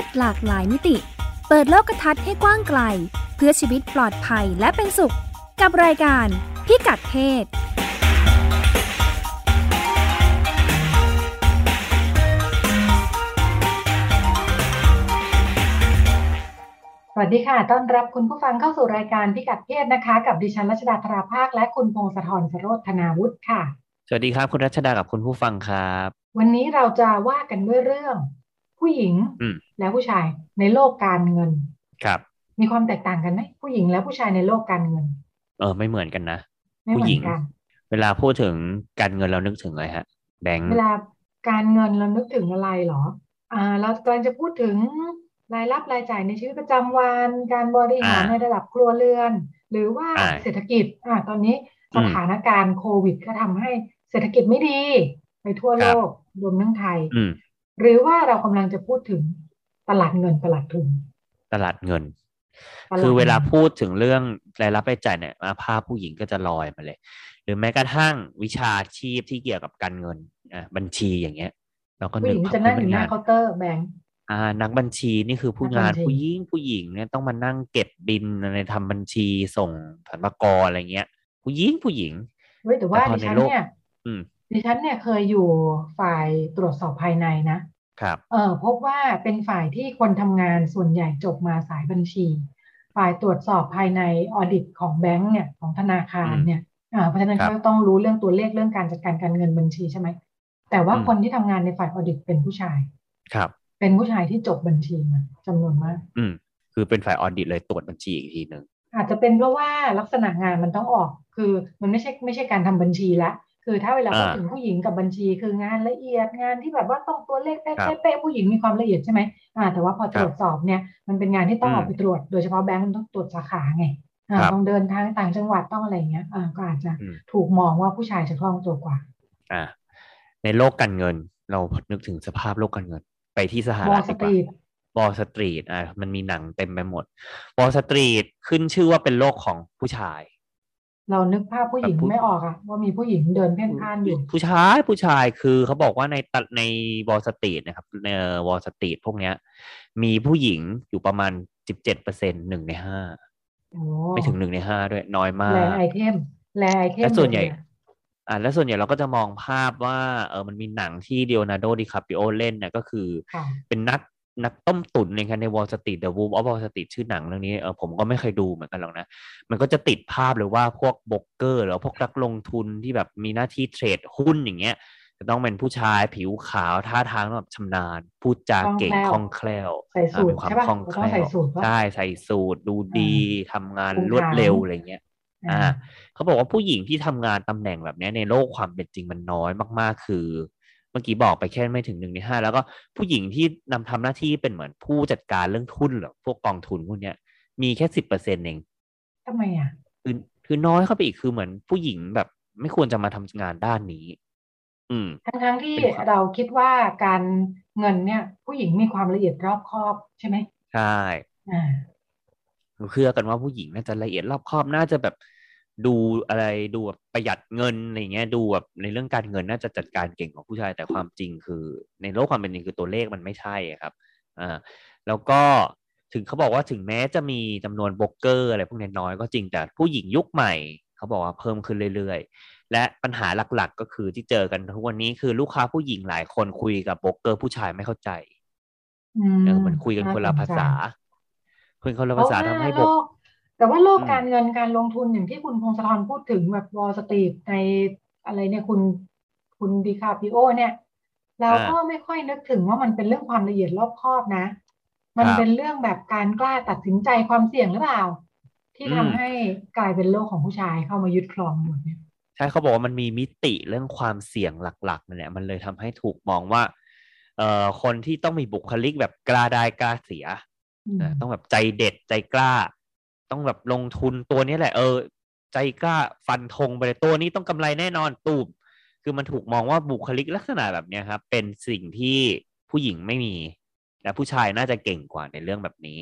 ศหลากหลายมิติ เปิดโลกทัศน์ให้กว้างไกล เพื่อชีวิตปลอดภัยและเป็นสุข กับรายการพิกัดเพศสวัสดีค่ะ ต้อนรับคุณผู้ฟังเข้าสู่รายการพิกัดเพศนะคะ กับดิฉันรัชดาธราภาค และคุณพงศธรสโรธนาวุฒิค่ะ สวัสดีครับ คุณรัชดากับคุณผู้ฟังครับ วันนี้เราจะว่ากันด้วยเรื่อง ผู้หญิงอืม และผู้ชายในโลกการเงิน ครับ มีความแตกต่างกันไหมผู้หญิงและผู้ชายในโลกการเงิน เออไม่เหมือนกันนะไม่เหผู้มืหญิองนกันเวลาพูดถึงการเงินเรานึกถึงอะไรฮะ แบงค์เวลาการเงินเรานึกถึงอะไรเหรอ อ่า เรากำลังจะพูดถึงรายรับรายจ่ายในชีวิตประจำวัน การบริหารในระดับครัวเรือน หรือว่าเศรษฐกิจ อ่า ตอนนี้สถานการณ์โควิดก็ทำให้เศรษฐกิจไม่ดี ไปทั่วโลกรวมทั้งไทยอืมหรือว่าเรากำลังจะพูดถึง ตลาดเงินตลาดทุน ตลาดเงินตลาดคือเวลางินพูดถึงเรื่องรายรับรายจ่ายเนี่ยอ่าภาพผู้หญิงก็จะลอยมาเลย หรือแม้กระทั่งวิชาชีพที่เกี่ยวกับการเงินอ่าบัญชีอย่างเงี้ย เราก็ผู้นึหกญิงภาพจะนั่งอยู่หงาน้านเคาน์เตอร์แบงก์อ่านักบัญชีนี่คือผู้นักงาบันญชีผู้หญิงผู้หญิงเนี่ยต้องมานั่งเก็บบินอะไรทำบัญชีส่งสรรพากรอะไรเงี้ย ผู้หญิงผู้หญิงเฮ้ยแต่ว่าแต่พอดิในฉันโลกเนี่ยอืมดิฉันเนี่ยเคยอยู่ฝ่ายตรวจสอบภายในนะ ครับเออพบว่าเป็นฝ่ายที่คนทำงานส่วนใหญ่จบมาสายบัญชี ฝ่ายตรวจสอบภายในออดิตของแบงก์เนี่ยของธนาคารอืมเนี่ยอ่าเพราะฉะนั้นครับเขาต้องรู้เรื่องตัวเลขเรื่องการจัดการการเงินบัญชีใช่ไหมแต่ว่าอืมคนที่ทำงานในฝ่ายออดิตเป็นผู้ชาย ครับ เป็นผู้ชายที่จบบัญชีมาจำนวนมาก อืม คือเป็นฝ่ายออดิตเลยตรวจบัญชีอีกทีหนึ่งอาจจะเป็นเพราะว่าลักษณะงานมันต้องออก คือมันไม่ใช่ไม่ใช่การทำบัญชีละ คือถ้าเวลาพูดอ่าถึงผู้หญิงกับบัญชีคืองานละเอียดงานที่แบบว่าต้องตัวเลขเป๊ะครับเป๊ะๆผู้หญิงมีความละเอียดใช่ไหมอ่าแต่ว่าพอครัตบรวจสอบเนี่ยมันเป็นงานที่ต้องอืมออกไปตรวจ โดยเฉพาะแบงก์มันต้องตรวจสาขาไงอ่าครับต้องเดินทางต่างจังหวัดต้องอะไรอย่างเงี้ยอ่าก็อาจจะอืมถูกมองว่าผู้ชายจะคล่องตัวกว่าอ่าในโลกการเงิน เรานึกถึงสภาพโลกการเงิน ไปที่สหวอรัลฐสดีตกว่ารีทวอลสตรีทอ่ามันมีหนังเต็มไปหมดวอลสตรีทขึ้นชื่อว่าเป็นโลกของผู้ชาย เรานึกภาพผู้หญิงแบบผู้ไม่ออกอะว่ามีผู้หญิงเดินเพ่นพ่านอยู่ ผู้ชายผู้ชายคือเขาบอกว่าในตะในวอลสตรีทนะครับในวอลสตรีทพวกเนี้ย มีผู้หญิงอยู่ประมาณสิบเจ็ดเปอร์เซ็นหนึ่งในห้าโอ้ไม่ถึงหนึ่งในห้าด้วยน้อยมาแลกไอเทมแลไอเทมและส่วนใหญ่เลยอะอ่าแล้วส่วนใหญ่เราก็จะมองภาพว่าเออมันมีหนังที่เดียนาโดดิคาปิโอเล่นเนี่ยก็คือค่ะเป็นนัก นักต้มตุ๋นในคันในวอลสตรีทเดอะวูฟออฟวอลสตรีทชื่อหนังเรื่องนี้เออผมก็ไม่เคยดูเหมือนกันหรอกนะ มันก็จะติดภาพเลยว่าพวกโบรกเกอร์หรือว่าพวกนักลงทุนที่แบบมีหน้าที่เทรดหุ้นอย่างเงี้ยจะต้องเป็นผู้ชายผิวขาวท่าทางแบบชำนาญ พูดจาเก่งคคล่ล่อองงแคแคล่ล่ววใส่อ่าสูทมีความใช่ปะคล่องเราแคต้องล่ใส่วสูทปะใช่ใส่สูทดูดีทำงานคุมรวดฐานเร็วอะไรเงี้ยอ่าอ่าเขาบอกว่าผู้หญิงที่ทำงานตำแหน่งแบบเนี้ยในโลกความเป็นจริงมันน้อยมาก ๆ คือ เมื่อกี้บอกไปแค่ไม่ถึงหนึ่งในห้าแล้วก็ผู้หญิงที่นำทำหน้าที่เป็นเหมือนผู้จัดการเรื่องทุนหรือพวกกองทุนพวกเนี้ยมีแค่สิบเปอร์เซ็นต์เองทำไมอะคือคือน้อยเข้าไปอีกคือเหมือนผู้หญิงแบบไม่ควรจะมาทำงานด้านนี้ อืมทั้งทั้งๆที่เป็นความเราคิดว่าการเงินเนี่ย ผู้หญิงมีความละเอียดรอบคอบใช่ไหมใช่อ่าเชื่อกันว่าผู้หญิงน่าจะละเอียดรอบคอบน่าจะแบบ ดูอะไรดูแบบประหยัดเงินอะไรเงี้ยดูแบบในเรื่องการเงินน่าจะจัดการเก่งกว่าผู้ชาย แต่ความจริงคือ ในโลกความเป็นจริงคือตัวเลขมันไม่ใช่อะครับอ่าแล้วก็ถึงเขาบอกว่าถึงแม้จะมีจำนวนโบรกเกอร์อะไรพวกนี้น้อยก็จริงแต่ผู้หญิงยุคใหม่เขาบอกว่าเพิ่มขึ้นเรื่อยๆ และปัญหาหลักๆ ก็คือที่เจอกันทุกวันนี้คือลูกค้าผู้หญิงหลายคนคุยกับโบรกเกอร์ผู้ชายไม่เข้าใจอืมเออมันคุยกันคนละน่สภาษาคุยกันคนละภาษาเพภาราะว่าทำให้โลโบรกก แต่ว่าโลกอืมการเงินการลงทุนอย่างที่คุณพงศธรพูดถึงแบบ Wall Street ในอะไรเนี่ยคุณคุณ DiCaprio เนี่ย เราก็ไม่ค่อยนึกถึงว่ามันเป็นเรื่องความละเอียดรอบคอบนะ มันเป็นเรื่องแบบการกล้าตัดสินใจความเสี่ยงหรือเปล่า ที่ทำให้กลายเป็นโลกของผู้ชายเข้ามายึดครองหมดเนี่ยใช่เขาบอกว่ามันมีมิติเรื่องความเสี่ยงหลักๆเนี่ยมันเลยทำให้ถูกมองว่าเอ่อคนที่ต้องมีบุคลิกแบบกล้าได้กล้าเสียอืมนะต้องแบบใจเด็ดใจกล้า ต้องแบบลงทุนตัวนี้แหละ เออ ใจกล้าฟันธงไปเลยตัวนี้ต้องกำไรแน่นอนตูมคือมันถูกมองว่าบุคลิกลักษณะแบบเนี้ยครับ เป็นสิ่งที่ผู้หญิงไม่มี และผู้ชายน่าจะเก่งกว่าในเรื่องแบบนี้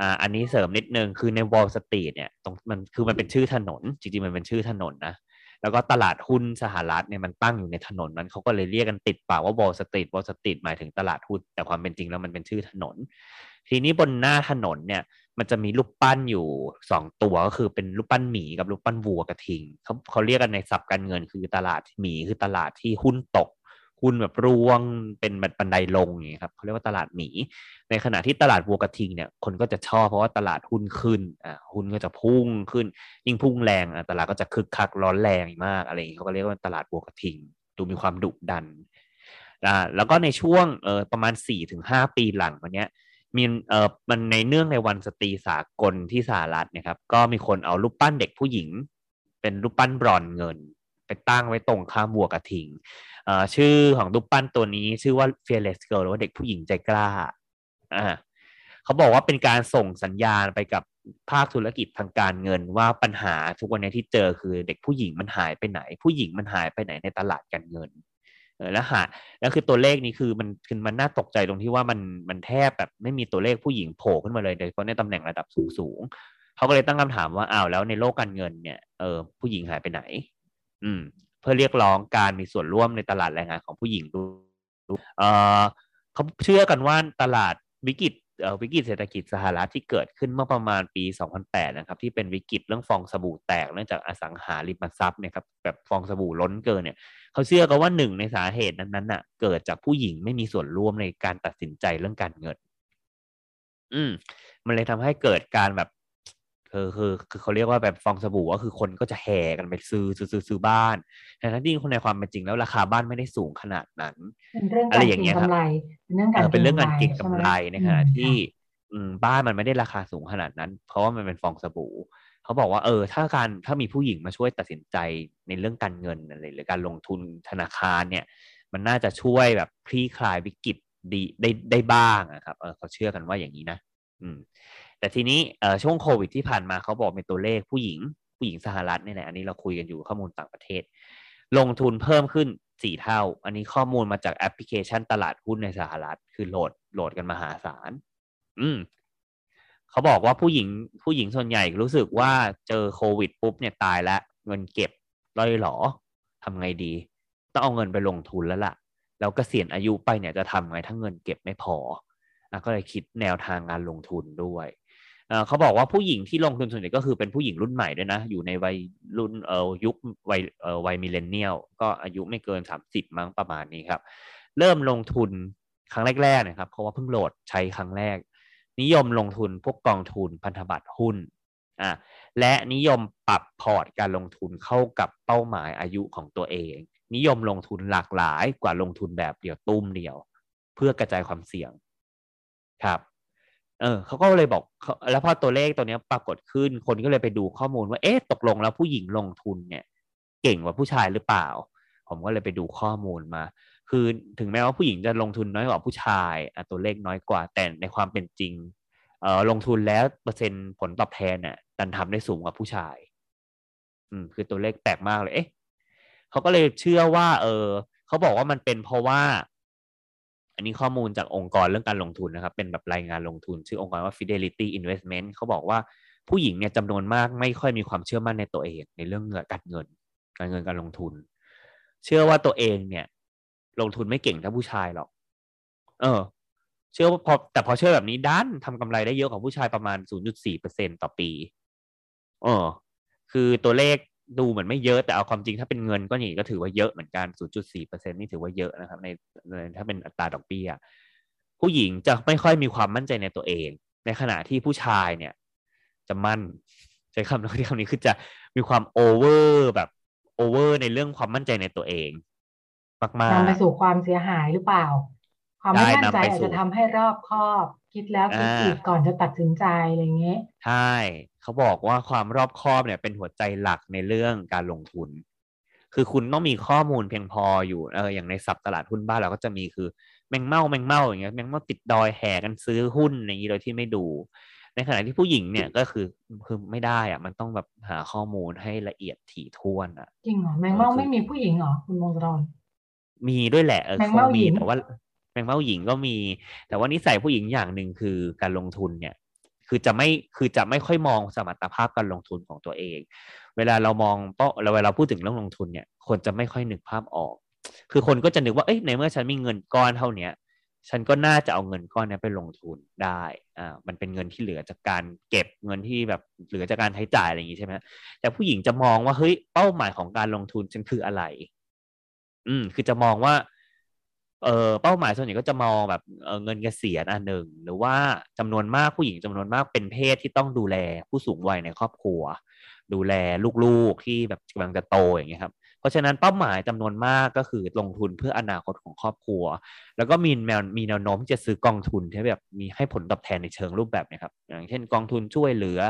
อ่าอันนี้เสริมนิดนึงคือใน Wall Street เนี่ยตรงมันคือมันเป็นชื่อถนน จริงๆมันเป็นชื่อถนนนะแล้วก็ตลาดหุ้นสหรัฐเนี่ยมันตั้งอยู่ในถนนนั้นเขาก็เลยเรียกกันติดปากว่า Wall Street Wall Street หมายถึงตลาดหุ้นแต่ความเป็นจริงแล้วมันเป็นชื่อถนน ทีนี้บนหน้าถนนเนี่ย มันจะมีรูปปั้นอยู่สองตัวก็คือเป็นรูปปั้นหมีกับรูปปั้นวัวกระทิงเขาเขาเรียกกันในศัพท์การเงินคือตลาดหมีคือตลาดที่หุ้นตก หุ้นแบบร่วงเป็นแบบบันไดลงอย่างนี้ครับเขาเรียกว่าตลาดหมี ในขณะที่ตลาดวัวกระทิงเนี่ยคนก็จะชอบเพราะว่าตลาดหุ้นขึ้นอ่าหุ้นก็จะพุ่งขึ้น ยิ่งพุ่งแรงอะตลาดก็จะคึกคักร้อนแรงมากอะไรอย่างนี้เขาก็เรียกว่าตลาดวัวกระทิง ดูมีความดุดันอ่าแล้วก็ในช่วงเออประมาณสี่ถึงห้าปีหลังวันเนี้ย มีเออมันในเนื่องในวันสตรีสากลที่สหรัฐนะครับ ก็มีคนเอารูปปั้นเด็กผู้หญิง เป็นรูปปั้นบรอนเงิน ไปตั้งไว้ตรงข้ามวัวกระทิงชื่อของรูปปั้นตัวนี้ชื่อว่า fearless girl หรือว่าเด็กผู้หญิงใจกล้าอ่าเขาบอกว่าเป็นการส่งสัญญาณไปกับภาคธุรกิจทางการเงินว่าปัญหาทุกวันนี้ที่เจอคือเด็กผู้หญิงมันหายไปไหน ผู้หญิงมันหายไปไหนในตลาดการเงิน เออแล้วหาแล้วคือตัวเลขนี้คือมันคือมันน่าตกใจตรงที่ว่ามันมันแทบแบบไม่มีตัวเลขผู้หญิงโผล่ขึ้นมาเลยโดยเฉพาะในตำแหน่งระดับสูงสูงเขาก็เลยตั้งคำถามว่าอ้าวแล้วในโลกการเงินเนี่ยเออผู้หญิงหายไปไหน อืมพื่อเรียกร้องการมีส่วนร่วมในตลาดแรงงานของผู้หญิงดูเเขาเชื่อกันว่าตลาดวิกฤต วิกฤตเศรษฐกิจสหรัฐที่เกิดขึ้นเมื่อประมาณปี 2008 นะครับ ที่เป็นวิกฤตเรื่องฟองสบู่แตกเนื่องจากอสังหาริมทรัพย์เนี่ยครับแบบฟองสบู่ล้นเกินเนี่ยเขาเชื่อกันว่าหนึ่งในสาเหตุนั้นๆน่ะ เกิดจากผู้หญิงไม่มีส่วนร่วมในการตัดสินใจเรื่องการเงิน อืม มันเลยทำให้เกิดการแบบ คือคือคือเขาเรียกว่าแบบฟองสบู่ก็คือคนก็จะแห่กันไปซื้อซื้อซื้อบ้านแต่ทั้งที่คนในความเป็นจริงแล้วราคาบ้านไม่ได้สูงขนาดนั้นอะไรอย่างเงี้ยครับเป็นเรื่องการเป็นเรื่องการเก็งกำไรในขณะที่บ้านมันไม่ได้ราคาสูงขนาดนั้น เพราะว่ามันเป็นฟองสบู่เขาบอกว่าเออ ถ้าการถ้ามีผู้หญิงมาช่วยตัดสินใจในเรื่องการเงินอะไรหรือการลงทุนธนาคารเนี่ย มันน่าจะช่วยแบบคลี่คลายวิกฤตดีได้ได้บ้างนะครับเออเขาเชื่อกันว่าอย่างนี้นะ อืม แต่ทีนี้ช่วงโควิดที่ผ่านมาเขาบอกเป็นตัวเลขผู้หญิง ผู้หญิงสหรัฐเนี่ยแหละอันนี้เราคุยกันอยู่ข้อมูลต่างประเทศ ลงทุนเพิ่มขึ้นสี่เท่า อันนี้ข้อมูลมาจากแอปพลิเคชันตลาดหุ้นในสหรัฐ คือโหลดโหลดกันมหาศาลอืมเขาบอกว่าผู้หญิงผู้หญิงส่วนใหญ่รู้สึกว่าเจอโควิดปุ๊บเนี่ยตายแล้วเงินเก็บลอยหรอทำไงดี ต้องเอาเงินไปลงทุนแล้วละ่ะ แล้วกเกษียณอายุไปเนี่ยจะทำไงถ้าเงินเก็บไม่พออก็เลยคิดแนวทางการลงทุนด้วย เขาบอกว่าผู้หญิงที่ลงทุนส่วนใหญ่ก็คือเป็นผู้หญิงรุ่นใหม่ด้วยนะ อยู่ในวัยรุ่นเอ่อยุควัยเอ่อวัยมิเลเนียลก็อายุไม่เกินสามสิบมั้งประมาณนี้ครับ เริ่มลงทุนครั้งแรกๆนะครับ เพราะว่าเพิ่งโหลดใช้ครั้งแรก นิยมลงทุนพวกกองทุนพันธบัตรหุ้นอ่าและนิยมปรับพอร์ตการลงทุนเข้ากับเป้าหมายอายุของตัวเอง นิยมลงทุนหลากหลายกว่าลงทุนแบบเดียวตุ้มเดียว เพื่อกระจายความเสี่ยงครับ เออเขาก็เลยบอกแล้วพอตัวเลขตัวนี้ปรากฏขึ้นคนก็เลยไปดูข้อมูลว่าเอ๊ะตกลงแล้วผู้หญิงลงทุนเนี่ย เก่งกว่าผู้ชายหรือเปล่า ผมก็เลยไปดูข้อมูลมา คือถึงแม้ว่าผู้หญิงจะลงทุนน้อยกว่าผู้ชายตัวเลขน้อยกว่า แต่ในความเป็นจริงเออลงทุนแล้วเปอร์เซ็นต์ผลตอบแทนเนี่ยดันทำได้สูงกว่าผู้ชาย อืมคือตัวเลขแปลกมากเลย เอ๊ะเขาก็เลยเชื่อว่า เออเขาบอกว่ามันเป็นเพราะว่า อันนี้ข้อมูลจากองค์กรเรื่องการลงทุนนะครับ เป็นแบบรายงานลงทุน ชื่อองค์กรว่า Fidelity Investment เขาบอกว่าผู้หญิงเนี่ยจำนวนมากไม่ค่อยมีความเชื่อมั่นในตัวเอง ในเรื่องเงินการเงิน การเงินการลงทุน เชื่อว่าตัวเองเนี่ย ลงทุนไม่เก่งเท่าผู้ชายหรอก เออ เชื่อว่าพอแต่พอเชื่อแบบนี้ด้านทำกำไรได้เยอะกว่าผู้ชายประมาณ 0.4%ต่อปี เออ คือตัวเลข ดูเหมือนไม่เยอะแต่เอาความจริงถ้าเป็นเงินก็นี่ก็ถือว่าเยอะเหมือนกัน 0.4%นี่ถือว่าเยอะนะครับในถ้าเป็นอัตราดอกเบี้ยผู้หญิงจะไม่ค่อยมีความมั่นใจในตัวเอง ในขณะที่ผู้ชายเนี่ย จะมั่นใช้คำนี้คำนี้คือจะมีความโอเวอร์แบบโอเวอร์ในเรื่องความมั่นใจในตัวเองมากๆนำไปสู่ความเสียหายหรือเปล่า ความไม่มั่นใจอาจจะทำให้รอบคอบ คิดแล้วคิดอีกก่อนจะตัดสินใจอะไรเงี้ยใช่เขาบอกว่าความรอบคอบเนี่ยเป็นหัวใจหลักในเรื่องการลงทุน คือคุณต้องมีข้อมูลเพียงพออยู่เอออย่างในสับตลาดหุ้นบ้านเราก็จะมีคือแมงเม่าแมงเม่าอย่างเงี้ยแมงเม่าติดดอยแห่กันซื้อหุ้นอย่างนี้โดยที่ไม่ดู ในขณะที่ผู้หญิงเนี่ยก็คือคือไม่ได้อะมันต้องแบบหาข้อมูลให้ละเอียดถี่ถ้วนอะจริงเหรอแมงเม่าไม่มีผู้หญิงเหรอคุณมงคลมีด้วยแหละเออคงมีแต่ว่า แมงเม่าหญิงก็มี แต่ว่านิสัยผู้หญิงอย่างหนึ่งคือการลงทุนเนี่ย คือจะไม่คือจะไม่ค่อยมองสมรรถภาพการลงทุนของตัวเอง เวลาเรามองเป้าเวลาเราพูดถึงเรื่องลงทุนเนี่ยคนจะไม่ค่อยนึกภาพออก คือคนก็จะนึกว่าเอ้ยในเมื่อฉันมีเงินก้อนเท่าเนี้ยฉันก็น่าจะเอาเงินก้อนนี้ไปลงทุนได้ อ่า มันเป็นเงินที่เหลือจากการเก็บเงินที่แบบเหลือจากการใช้จ่ายอะไรอย่างงี้ใช่ไหมแต่ผู้หญิงจะมองว่าเฮ้ยเป้าหมายของการลงทุนฉันคืออะไร อืม คือจะมองว่า เออเป้าหมายส่วนใหญ่ก็จะมองแบบเเงินเกษียณอันหนึ่ง หรือว่าจำนวนมากผู้หญิงจำนวนมากเป็นเพศที่ต้องดูแลผู้สูงวัยในครอบครัว ดูแลลูกๆที่แบบกำลังจะโตอย่างเงี้ยครับเพราะฉะนั้นเป้าหมายจำนวนมากก็คือลงทุนเพื่ออนาคตของครอบครัว แล้วก็มีแนวมีแนวโน้มที่จะซื้อกองทุนที่แบบมีให้ผลตอบแทนในเชิงรูปแบบนะครับอย่างเช่นกองทุนช่วยเหลือ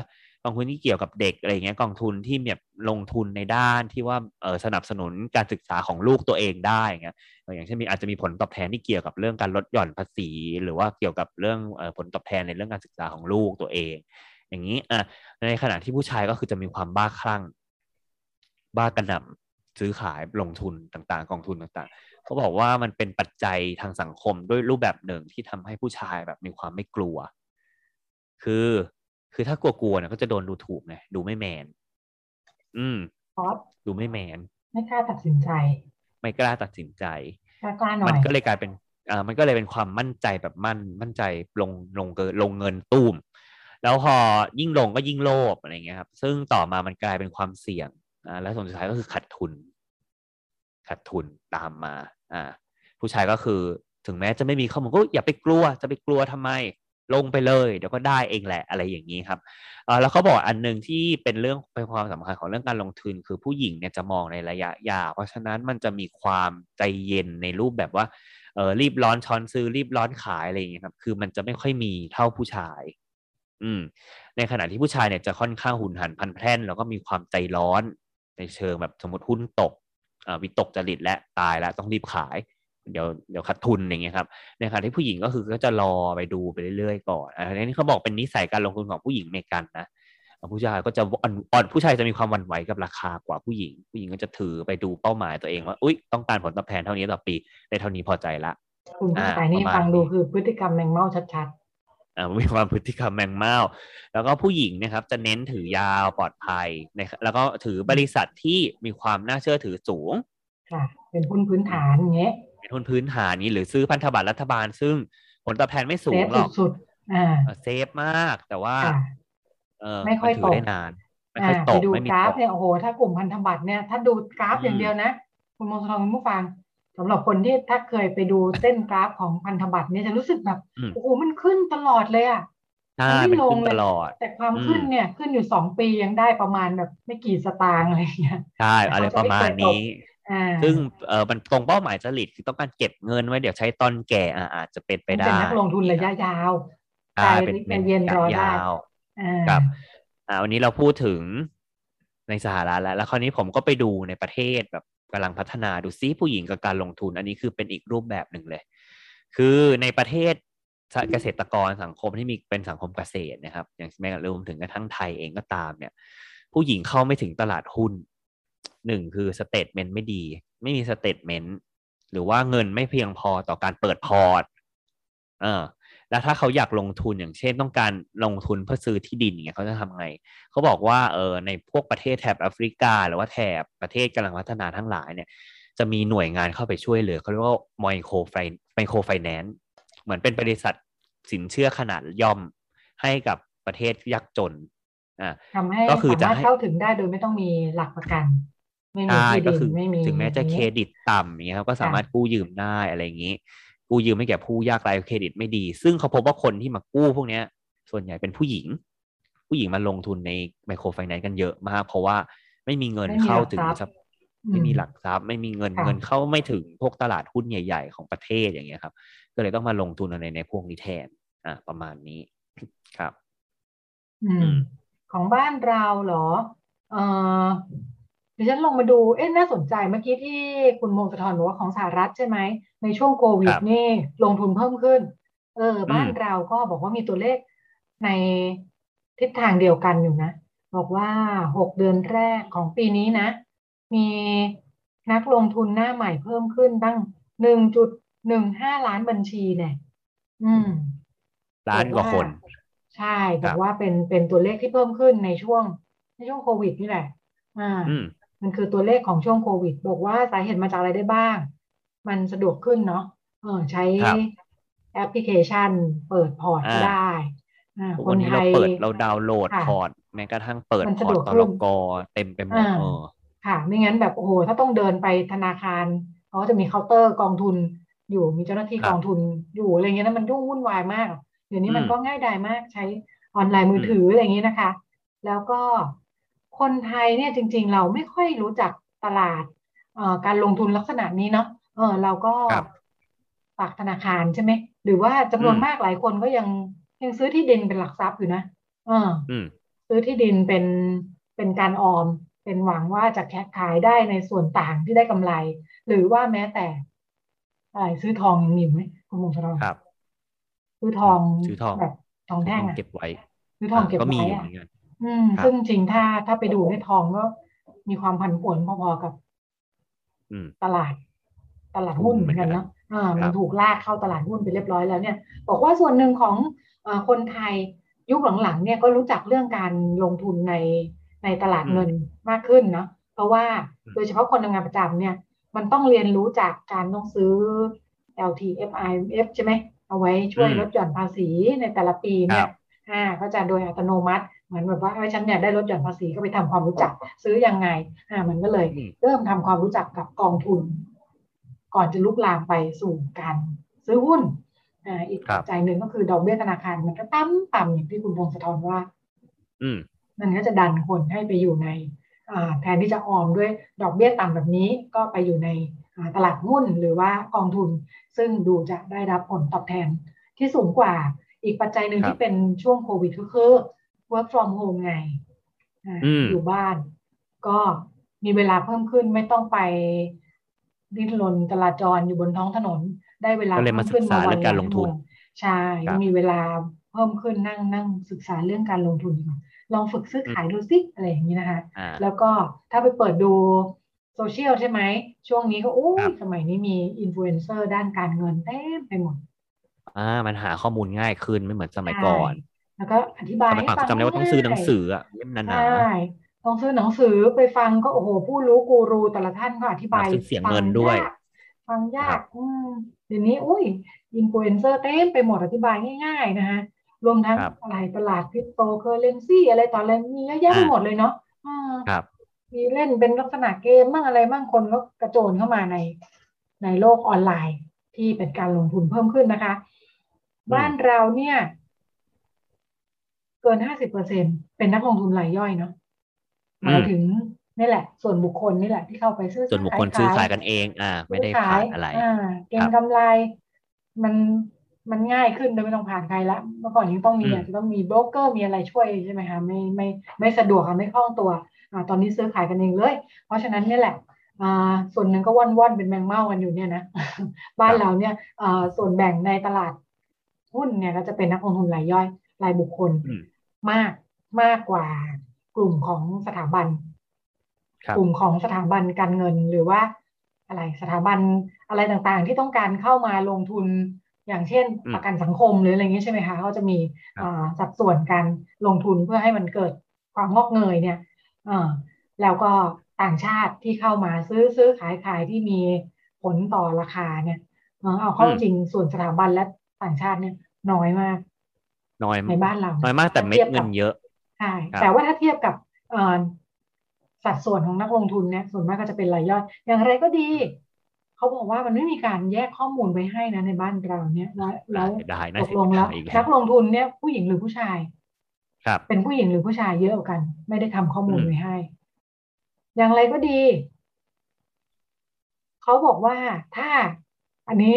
องทุนที่เกี่ยวกับเด็กอะไรเงี้ยกองทุนที่แบบลงทุนในด้านที่ว่าเออสนับสนุนการศึกษาของลูกตัวเองได้เงี้ยอย่างเช่นมีอาจจะมีผลตอบแทนที่เกี่ยวกับเรื่องการลดหย่อนภาษี หรือว่าเกี่ยวกับเรื่องผลตอบแทนในเรื่องการศึกษาของลูกตัวเอง อย่างนี้อะในขณะที่ผู้ชายก็คือจะมีความบ้าคลั่ง บ้ากระหน่ำซื้อขายลงทุนต่างๆ กองทุนต่างๆเขาบอกว่ามันเป็นปัจจัยทางสังคมด้วยรูปแบบหนึ่งที่ทำให้ผู้ชายแบบมีความไม่กลัว คือ คือถ้ากลัวๆเนี่ยก็จะโดนดูถูกไงดูไม่แมน อืมเพราะดูไม่แมน ไม่กล้าตัดสินใจ ไม่กล้าตัดสินใจกล้ากล้าหน่อมันยก็เลยกลายเป็นอ่ามันก็เลยเป็นความมั่นใจแบบมั่นมั่นใจลงลงเกินลงเงินตุ้มแล้วพอยิ่งลงก็ยิ่งโลภอะไรเงี้ยครับ ซึ่งต่อมามันกลายเป็นความเสี่ยงอ่าแล้วผลสุดท้ายก็คือขาดทุนขาดทุนตามมา อ่า ผู้ชายก็คือถึงแม้จะไม่มีข้อมูลก็อย่าไปกลัวจะไปกลัวทำไม ลงไปเลยเดี๋ยวก็ได้เองแหละอะไรอย่างนี้ครับอ่าแล้วเขาบอกอันหนึ่งที่เป็นเรื่องเป็นความสำคัญของเรื่องการลงทุนคือผู้หญิงเนี่ยจะมองในระยะยาวเพราะฉะนั้นมันจะมีความใจเย็นในรูปแบบว่าเออรีบร้อนช้อนซื้อรีบร้อนขายอะไรอย่างเงี้ยครับ คือมันจะไม่ค่อยมีเท่าผู้ชาย อืม ในขณะที่ผู้ชายเนี่ยจะค่อนข้างหุนหันพันแพร่นแล้วก็มีความใจร้อนในเชิงแบบสมมติหุ้นตกอ่าวิตกจริตและตายแล้วต้องรีบขาย เดี๋ยวเดี๋ยวขาดทุนอย่างเงี้ยครับในขณะที่ผู้หญิงก็คือก็จะรอไปดูไปเรื่อยๆก่อนอันนี้เขาบอกเป็นนิสัยการลงทุนของผู้หญิงอเมริกันนะผู้ชายก็จะอ่อนอ่อนผู้ชายจะมีความหวั่นไหวกับราคากว่าผู้หญิง ผู้หญิงก็จะถือไปดูเป้าหมายตัวเองว่าอุ้ยต้องการผลตอบแทนเท่านี้ต่อปีได้เท่านี้พอใจละคุณผู้อ่าชายนี่ประมาณฟังดูนี้คือพฤติกรรมแมงเม่าชัดอ่ามีความพฤติกรรมแมงเม่าแล้วก็ผู้หญิงนะครับจะเน้นถือยาวปลอดภัยนะครับแล้วก็ถือบริษัทที่มีความน่าเชื่อถือสูงๆค่ะเป็นหุ้นพื้นฐานอย่างเงี้ย เป็นทุนพื้นฐานนี้หรือซื้อพันธบัตรรัฐบาล ซึ่งผลตอบแทนไม่สูเซงฟหรอกสุดๆอ่าเออเซฟมากแต่ว่าค่ะเออไม่ค่อยนถืตกได้นานไม่อ่าค่อยตไปกดูไม่มีกราตฟกเนี่ยโอ้โหถ้ากลุ่มพันธบัตรเนี่ยถ้าดูกราฟอืมอย่างเดียวนะคุณมงคลคุณผู้ฟังสำหรับคนที่ถ้าเคยไปดูเส้นกราฟของพันธบัตรเนี่ยจะรู้สึกแบบอืมโอ้โหมันขึ้นตลอดเลยอะใช่มันไม่เป็นลขึ้งนเลยตลอดแต่ความอืมขึ้นเนี่ยขึ้นอยู่สองปียังได้ประมาณแบบไม่กี่สตางค์อะไรอย่างเงี้ยใช่อะไรประมาณนี้อ่า ซึ่งเออมันตรงเป้าหมายจริตคือต้องการเก็บเงินไว้เดี๋ยวใช้ตอนแก่อะอาจจะเป็นไปมันได้เป็นนักลงทุนระยะยาวใช่ใจเป็นใจเป็นเย็นรอระยะได้ยาวอ่าครับอ่าวันนี้เราพูดถึงในสหรัฐแล้ว แล้วคราวนี้ผมก็ไปดูในประเทศแบบกำลังพัฒนาดูซิผู้หญิงกับการลงทุน อันนี้คือเป็นอีกรูปแบบหนึ่งเลย คือในประเทศเกษตรกรสังคมที่มีเป็นสังคมเกษตรนะครับ อย่างแม้กระทั่งรวมถึงกระทั่งไทยเองก็ตามเนี่ย ผู้หญิงเข้าไม่ถึงตลาดหุ้น หนึ่งคือ statement ไม่ดี ไม่มี statement หรือว่าเงินไม่เพียงพอต่อการเปิด port เออแล้วถ้าเขาอยากลงทุนอย่างเช่นต้องการลงทุนเพื่อซื้อที่ดินอย่างเงี้ยเขาจะทำไง เขาบอกว่าเออในพวกประเทศแถบแอฟริกา หรือว่าแถบประเทศกำลังพัฒนาทั้งหลายเนี่ย จะมีหน่วยงานเข้าไปช่วยเหลือเขาเรียกว่าไมโครไฟไมโครไฟแนนซ์เหมือนเป็นบริษัทสินเชื่อขนาดย่อมให้กับประเทศยากจนอ่าทำให้ก็คือจะสามารถให้เข้าถึงได้โดยไม่ต้องมีหลักประกัน ใช่ที่ก็ดินคือไม่มีถึงแม้จะอย่างเครงี้ยดิตต่ำอย่างเงี้ยครับก็สามารถกู้ยืมได้อะไรอย่างนี้ กู้ยืมไม่แก่ผู้ยากไร้เครดิตไม่ดี ซึ่งเขาพบว่าคนที่มากู้พวกเนี้ย ส่วนใหญ่เป็นผู้หญิง ผู้หญิงมาลงทุนในไมโครไฟแนนซ์กันเยอะมาก เพราะว่าไม่มีเงินไม่มีเข้าหลักถึงทรัพย์ทรัพย์ไม่มีอืมหลักทรัพย์ไม่มีเงินค่ะเงินเข้าไม่ถึงพวกตลาดหุ้นใหญ่ ๆ ของประเทศอย่างเงี้ยครับ ก็เลยต้องมาลงทุนในในพวกนี้แทนอ่าประมาณนี้ครับ อือืมมของบ้านเราเหรอ เออ เดี๋ยวฉันลองมาดู เอ๊ะ น่าสนใจ เมื่อกี้ที่คุณพงศธรบอกว่าของสหรัฐใช่ไหม ในช่วงโควิคดรับนี่ลงทุนเพิ่มขึ้น เออ บ้านอืมเราก็บอกว่ามีตัวเลขในทิศทางเดียวกันอยู่นะ บอกว่าหกเดือนแรกของปีนี้นะ มีนักลงทุนหน้าใหม่เพิ่มขึ้นตั้งหนึ่งจุดหนึ่งห้าล้านบัญชีเนี่ย อืม ล้านกว่าคน ใช่ครับอบกว่าเป็นเป็นตัวเลขที่เพิ่มขึ้นในช่วงในช่วงโควิดนี่แหละ อ่าอื มมันคือตัวเลขของช่วงโควิด บอกว่าสาเหตุมาจากอะไรได้บ้าง มันสะดวกขึ้นเนาะเออใช้ครับแอปพลิเคชันเปิดพอร์ตก็อ่าได้อ่าควันนนี้ไทเรายเปิดเราดาวน์โหลดค่ะพอร์ตแม้กระทั่งเปิดมันพสะอดร์วตกตขึ้ลนกเต็มไปหมดอ่าเออค่ะ ไม่งั้นแบบโอ้โหถ้าต้องเดินไปธนาคารเขาก็จะมีเคาน์เตอร์กองทุนอยู่มีเจ้าหน้าที่ครับกองทุนอยู่อะไรเงี้ยนะมันยุ่งวุ่นวายมาก เดี๋ยวนี้มันอืมก็ง่ายดายมากใช้ออนไลน์มือถืออะไรอย่างนี้นะคะ แล้วก็ คนไทยเนี่ยจริง ๆ เราไม่ค่อยรู้จักตลาดเอ่อการลงทุนลักษณะนี้เนาะเออเราก็ครับฝากธนาคารใช่ไหมหรือว่าจำนวนอืมมากหลายคนก็ยังยังซื้อที่ดินเป็นหลักทรัพย์อยู่นะเอออืมซื้อที่ดินเป็นเป็นการออม เป็นหวังว่าจะแคะขายได้ในส่วนต่างที่ได้กำไร หรือว่าแม้แต่อะไรซื้อทองยังมีอยู่ไหมคุณมงคลครับ ซื้อทองซื้อทองแบบทองแท่งต้องอะเก็บไว้ซื้อทองเก็บก็มีไว้อยู่อะเหมือนกัน อืมครับซึ่งจริงๆถ้าถ้าไปดูในทองก็มีความผันผวนพอๆกับอืมตลาดตลาดหุ้นเหมือนกันเนาะอ่าคมัรันบถูกลากเข้าตลาดหุ้นไปเรียบร้อยแล้วเนี่ย บอกว่าส่วนหนึ่งของเอ่อคนไทยยุคหลังๆเนี่ยก็รู้จักเรื่องการลงทุนในในตลาดเงินมากขึ้นเนาะเพราะว่าโดยเฉพาะคนทำงานประจำเนี่ย มันต้องเรียนรู้จากการต้องซื้อ LTF IMF ใช่ไหมเอาไว้ช่วยอืมลดหย่อนภาษีในแต่ละปีเนี่ครัยบอ่าก็จะโดยอัตโนมัติ เหมือนแบบว่าเอ้ยฉันเนี่ยได้ลดหย่อนภาษีก็ไปทำความรู้จัก ซื้อยังไงอ่ามันก็เลยอืมเริ่มทำความรู้จักกับกองทุน ก่อนจะลุกลามไปสู่การซื้อหุ้นอ่าอีกครัปับจจัยหนึ่งก็คือดอกเบี้ยธนาคารมันก็ต่ำต่ำอย่างที่คุณพงศธรว่า อืมมันก็จะดันคนให้ไปอยู่ในอ่าแทนที่จะออมด้วยดอกเบี้ยต่ำแบบนี้ก็ไปอยู่ในอ่าตลาดหุ้นหรือว่ากองทุน ซึ่งดูจะได้รับผลตอบแทนที่สูงกว่า อีกปัจจัยหนึ่งครับที่เป็นช่วงโควิดก็คือ work from home ไงอ่าอืมอยู่บ้าน ก็มีเวลาเพิ่มขึ้นไม่ต้องไปดิ้นรนจราจรอยู่บนท้องถนน ได้เวลาก็เลยมาเพิ่มขึ้นศึกษาวัเรื่องการลงทุนชั่วโมใช่ครับมีเวลาเพิ่มขึ้นนั่งนั่งศึกษาเรื่องการลงทุนดีกว่าลองฝึกซื้อขายดูสิอะไรอย่างนี้นะคะอ่าแล้วก็ถ้าไปเปิดดูโซเชียลใช่ไหม ช่วงนี้ก็โอ้ยครับสมัยนี้มีอินฟลูเอนเซอร์ด้านการเงินเต็มไปหมดอ่ามันหาข้อมูลง่ายขึ้นไม่เหมือนสมัยใช่ก่อน แล้วก็อธิบายสมัยให้ก่อนฟังจำได้ว่าต้องซื้อหนังสืออะเล่มหนาใช่ต้องซื้อหนังสือไปฟังก็โอ้โหผู้รู้กูรูแต่ละท่านก็อธิบายซึ่งเสียเงินด้วยฟังยากฟังยากครับอืมเดี๋ยวนี้อุ้ยอินฟลูเอนเซอร์เต็มไปหมดอธิบายง่าย ๆ นะคะรวมทั้งครับอะไรตลาดคริปโตเคอเรนซีอะไรต่ออะไรมีเยอะแยะไปอ่าหมดเลยเนาะอืมๆครับมีเล่นเป็นลักษณะเกมมั่งอะไรมั่งคนก็กระโจนเข้ามาในในโลกออนไลน์ที่เป็นการลงทุนเพิ่มขึ้นนะคะมบ้านเราเนี่ยเกินห้าสิบเปอร์เซ็นเป็นนักลงทุนรายย่อยเนาะหมายถึงนี่แหละ ส่วนบุคคลนี่แหละที่เข้าไปซื้อส่วนบุคคลซื้อขายกันเอง อ่า ไม่ได้ซื้อขผ่ายนอะไรอ่าเก็งครับกำไร มันมันง่ายขึ้นโดยไม่ต้องผ่านใครละเมื่อก่อนยังต้องมีอืมอาจจะต้องมีโบรกเกอร์มีอะไรช่วยใช่ไหมคะไม่ไม่ไม่สะดวกค่ะไม่คล่องตัวอ่าตอนนี้ซื้อขายกันเองเลย เพราะฉะนั้นเนี่ยแหละอ่าส่วนหนึ่งก็ว่อนว่อนๆเป็นแมงเม่ากันอยู่เนี่ยนะบ้านเราเนี่ยอ่าส่วนแบ่งในตลาดหุ้นเนี่ยก็จะเป็นนักลงทุนรายย่อยรายบุคคลอื มมากมากกว่ากลุ่มของสถาบันครับกลุ่มของสถาบันการเงินหรือว่า อะไรสถาบันอะไรต่างๆ ที่ต้องการเข้ามาลงทุนอย่างเช่นอืมประกันสังคมหรืออะไรเงี้ยใช่ไหมคะเขาจะมีครับอ่าสัดส่วนการลงทุนเพื่อให้มันเกิดความงอกเงยเนี่ยเออแล้วก็ต่างชาติที่เข้ามาซื้อซื้อขายขายที่มีผลต่อราคาเนี่ยเออเอาเข้าจริงส่วนสถาบันและต่างชาติเนี่ยน้อยมาก น้อยในบ้านเราน้อยมากแต่ถ้เม็ดทียบเงิกับนเยอะใช่ครับแต่ว่าถ้าเทียบกับเอ่อสัดส่วนของนักลงทุนเนี่ยส่วนมากก็จะเป็นรายย่อยอย่างไรก็ดีเขาบอกว่ามันไม่มีการแยกข้อมูลไว้ให้นะในบ้านเราเนี่ยแล้วแล้วได้น่าตกเสียลงแล้วดายอีกแล้นัวกลงทุนเนี่ยผู้หญิงหรือผู้ชายครับเป็นผู้หญิงหรือผู้ชายเยอะกว่ากัน ไม่ได้ทำข้อมูลอืมไว้ให้ อย่างไรก็ดี เขาบอกว่าถ้าอันนี้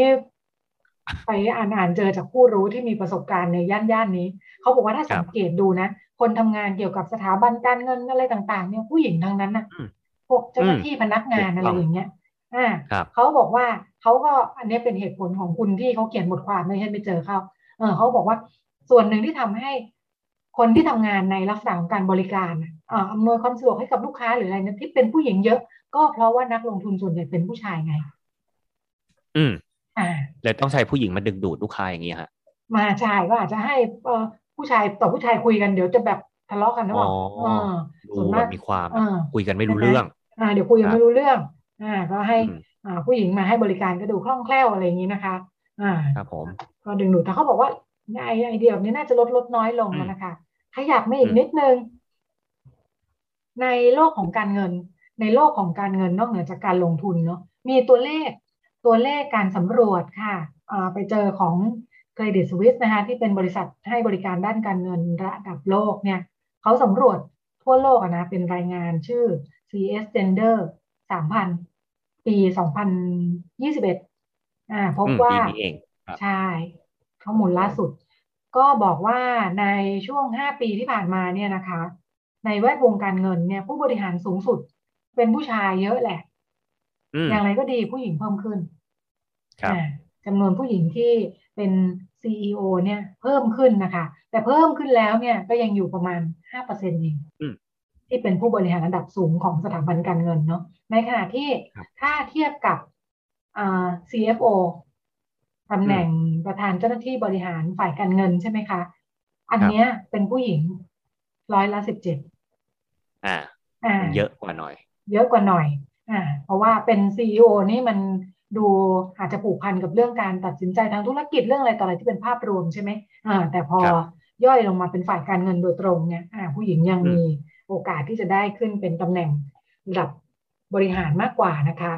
ไปอ่านอ่านเจอจากผู้รู้ที่มีประสบการณ์ในย่านย่านนี้ เขาบอกว่าถ้าครัสับงเกตดูนะ คนทำงานเกี่ยวกับสถาบันการเงินอะไรต่าง ๆ เนี่ยผู้หญิงทั้งนั้นน่ะอืมพวกเจ้าหน้าอืมที่พนักงานถูกอะไรต้องอย่างเงี้ยอ่าครับเขาบอกว่าเขาก็อันนี้เป็นเหตุผลของคุณที่เขาเขียนบทความไม่ให้ไปเจอเขาเออเขาบอกว่าส่วนหนึ่งที่ทำให้คนที่ทำงานในลักษณะของการบริการน่ะอ่าอำนวยความสะดวกให้กับลูกค้าหรืออะไรเนี่ยที่เป็นผู้หญิงเยอะ ก็เพราะว่านักลงทุนส่วนใหญ่เป็นผู้ชายไง อืมอ่า เลยต้องใช้ผู้หญิงมาดึงดูดลูกค้าอย่างนี้ฮะมาชายก็อาจจะให้เอ่อผู้ชายต่อผู้ชายคุยกันเดี๋ยวจะแบบทะเลาะกันหรือเปล่าอ๋อเออดูส่วนแบมากบมีความเออคุยกันไม่รู้เรื่องอ่าเดี๋ยวคุยกันไม่รู้เรื่องอ่าก็ให้อืมอ่าผู้หญิงมาให้บริการก็ดูคล่องแคล่วอะไรอย่างนี้นะคะ อ่าครับผมก็ดึงดูดแต่เขาบอกว่าไอไอเดียแบบนี้น่าจะลดลดน้อยลงอืมแล้วนะคะขยับมาอีกอืมนิดนึง ในโลกของการเงิน ในโลกของการเงินนอกเหนือจากการลงทุนเนาะมีตัวเลข ตัวเลขการสำรวจค่ะอ่าไปเจอของเครดิตสวิสนะคะที่เป็นบริษัทให้บริการด้านการเงินระดับโลกเนี่ยเขาสำรวจทั่วโลกอะนะเป็นรายงานชื่อ CS Gender 3,000 ปี 2021อ่าพบอืมว่าปีนี้เองครับใช่ข้อมูลล่าสุด ก็บอกว่าในช่วง 5 ปีที่ผ่านมาเนี่ยนะคะ ในแวดวงการเงินเนี่ยผู้บริหารสูงสุดเป็นผู้ชายเยอะแหละ อืมอย่างไรก็ดีผู้หญิงเพิ่มขึ้นครับอ่าจำนวนผู้หญิงที่เป็น CEO เนี่ยเพิ่มขึ้นนะคะ แต่เพิ่มขึ้นแล้วเนี่ยก็ยังอยู่ประมาณ5%เองอืมที่เป็นผู้บริหารระดับสูงของสถาบันการเงินเนาะในขณะที่ครับถ้าเทียบกับอ่า CFO ตำแหน่งประธานเจ้าหน้าที่บริหารฝ่ายการเงินใช่ไหมคะ อันเนี้ยเป็นผู้หญิงร้อยละสิบเจ็ดอ่าอ่าเยอะกว่าหน่อย เยอะกว่าหน่อย อ่าเพราะว่าเป็นซีอนี่มันดูอาจจะผูกพันกับเรื่องการตัดสินใจทางธุรกิจเรื่องอะไรต่ออะไรที่เป็นภาพรวมใช่ไหมอ่าแต่พอครับย่อยลงมาเป็นฝ่ายการเงินโดยตรงเนี่ยอ่าผู้หญิงยังอืมมีโอกาสที่จะได้ขึ้นเป็นตำแหน่งระดับบริหารมากกว่านะคะ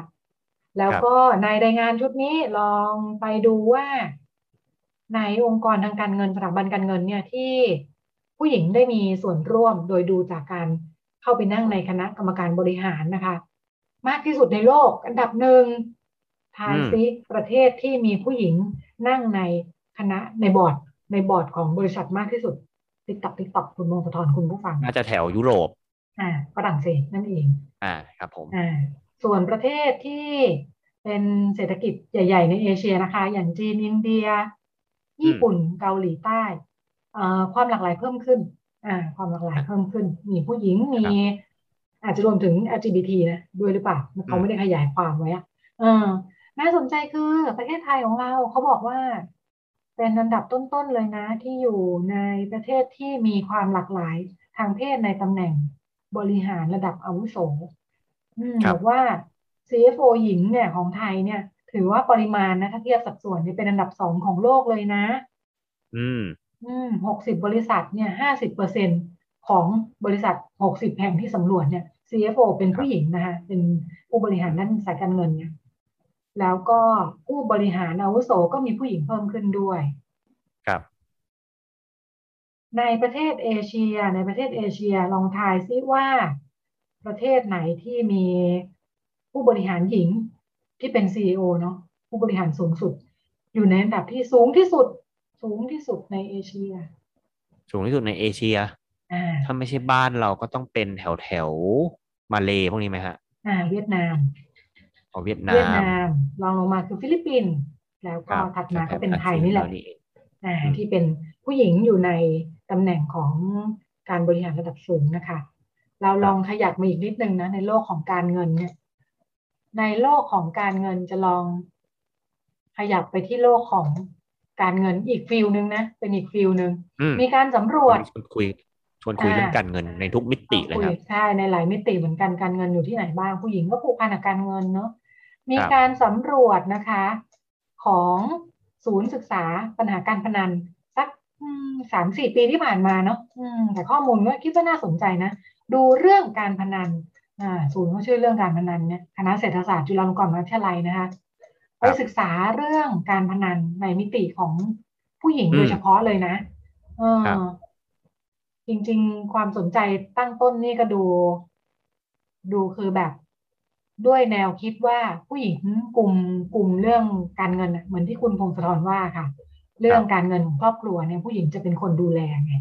แล้วก็ในรายงานชุดนี้ลองไปดูว่า ในองค์กรทางการเงินสถาบันการเงินเนี่ยที่ผู้หญิงได้มีส่วนร่วมโดยดูจากการเข้าไปนั่งในคณะกรรมการบริหารนะคะ มากที่สุดในโลก อันดับหนึ่งทายอืมซิประเทศที่มีผู้หญิงนั่งในคณะในบอร์ดในบอร์ดของบริษัทมากที่สุดติ๊กตักติ๊กตักคุณมงคลทรคุณผู้ฟัง น่าจะแถวยุโรป อ่าฝรั่งเศสนั่นเอง อ่าครับผมอ่าส่วนประเทศที่เป็นเศรษฐกิจใหญ่ ๆ ในเอเชียนะคะ อย่างจีนอินเดีย ญี่ปุ่นเกาหลีใต้เอ่อความหลากหลายเพิ่มขึ้น อ่า ความหลากหลายเพิ่มขึ้น มีผู้หญิงมี อาจจะรวมถึง LGBT นะด้วยหรือเปล่าเขาไม่ได้ขยายความไว้อะเออน่าสนใจคือประเทศไทยของเราเขาบอกว่า เป็นอันดับต้นๆเลยนะ ที่อยู่ในประเทศที่มีความหลากหลายทางเพศในตำแหน่งบริหารระดับอาวุโสอืมครับบอกว่า CFO หญิงเนี่ยของไทยเนี่ย ถือว่าปริมาณนะถ้าเทียบสัดส่วนเนี่ยเป็นอันดับสองของโลกเลยนะ อืม อืมหกสิบบริษัทเนี่ยห้าสิบเปอร์เซ็น ของบริษัทหกสิบแห่งที่สำรวจเนี่ย CFO เป็นผู้หญิงนะคะเป็นผู้บริหารด้านสายการเงินเนี่ยแล้วก็ผู้บริหารอาวุโสก็มีผู้หญิงเพิ่มขึ้นด้วย ครับ ในประเทศเอเชีย ในประเทศเอเชียลองทายซิว่าประเทศไหนที่มีผู้บริหารหญิงที่เป็น CEO เนาะผู้บริหารสูงสุด อยู่ในอันดับที่สูงที่สุด สูงที่สุดในเอเชีย สูงที่สุดในเอเชียอ่า ถ้าไม่ใช่บ้านเราก็ต้องเป็นแถวแถวมาเลพวกนี้ไหมฮะอ่าเวียดนามอ๋อเวียดนามเวียดนามมรองลงมาคือฟิลิปปินส์แล้วก็รับถัดมาแถก็บเป็นอาไทยเซียนี่แหละเรานี่เองอ่าอืมที่เป็นผู้หญิงอยู่ในตำแหน่งของการบริหารระดับสูงนะคะ เราลองขยับมาอีกนิดนึงนะ ในโลกของการเงินเนี่ย ในโลกของการเงินจะลองขยับไปที่โลกของการเงินอีกฟิลหนึ่งนะ เป็นอีกฟิลหนึ่งอืมมีการสำรวจชวนคุย ชวนคุยอ่าเรื่องการเงินในทุกมิติเลยครับคุใช่ในหลายมิติเหมือนกันการเงินอยู่ที่ไหนบ้างผู้หญิงก็ผูกพันกับการเงินเนาะมีครับการสำรวจนะคะ ของศูนย์ศึกษาปัญหาการพนันสักสามสี่ปีที่ผ่านมาเนาะอืมแต่ข้อมูลก็คิดว่าน่าสนใจนะ ดูเรื่องการพนันอ่าศูนย์เขาชื่อเรื่องการพนันเนี่ยคณะเศรษฐศาสตร์จุฬาลงกรณ์มหาวิทยาลัยนะคะไปศึกษาเรื่องการพนันในมิติของผู้หญิงอืมโดยเฉพาะเลยนะเออครับ จริง ๆ ความสนใจตั้งต้นนี่ก็ดู ดูคือแบบด้วยแนวคิดว่าผู้หญิงกลุ่มกลุ่มเรื่องการเงินน่ะเหมือนที่คุณพงศธรว่าค่ะ เรื่องการเงินของครอบครัวเนี่ยผู้หญิงจะเป็นคนดูแลไง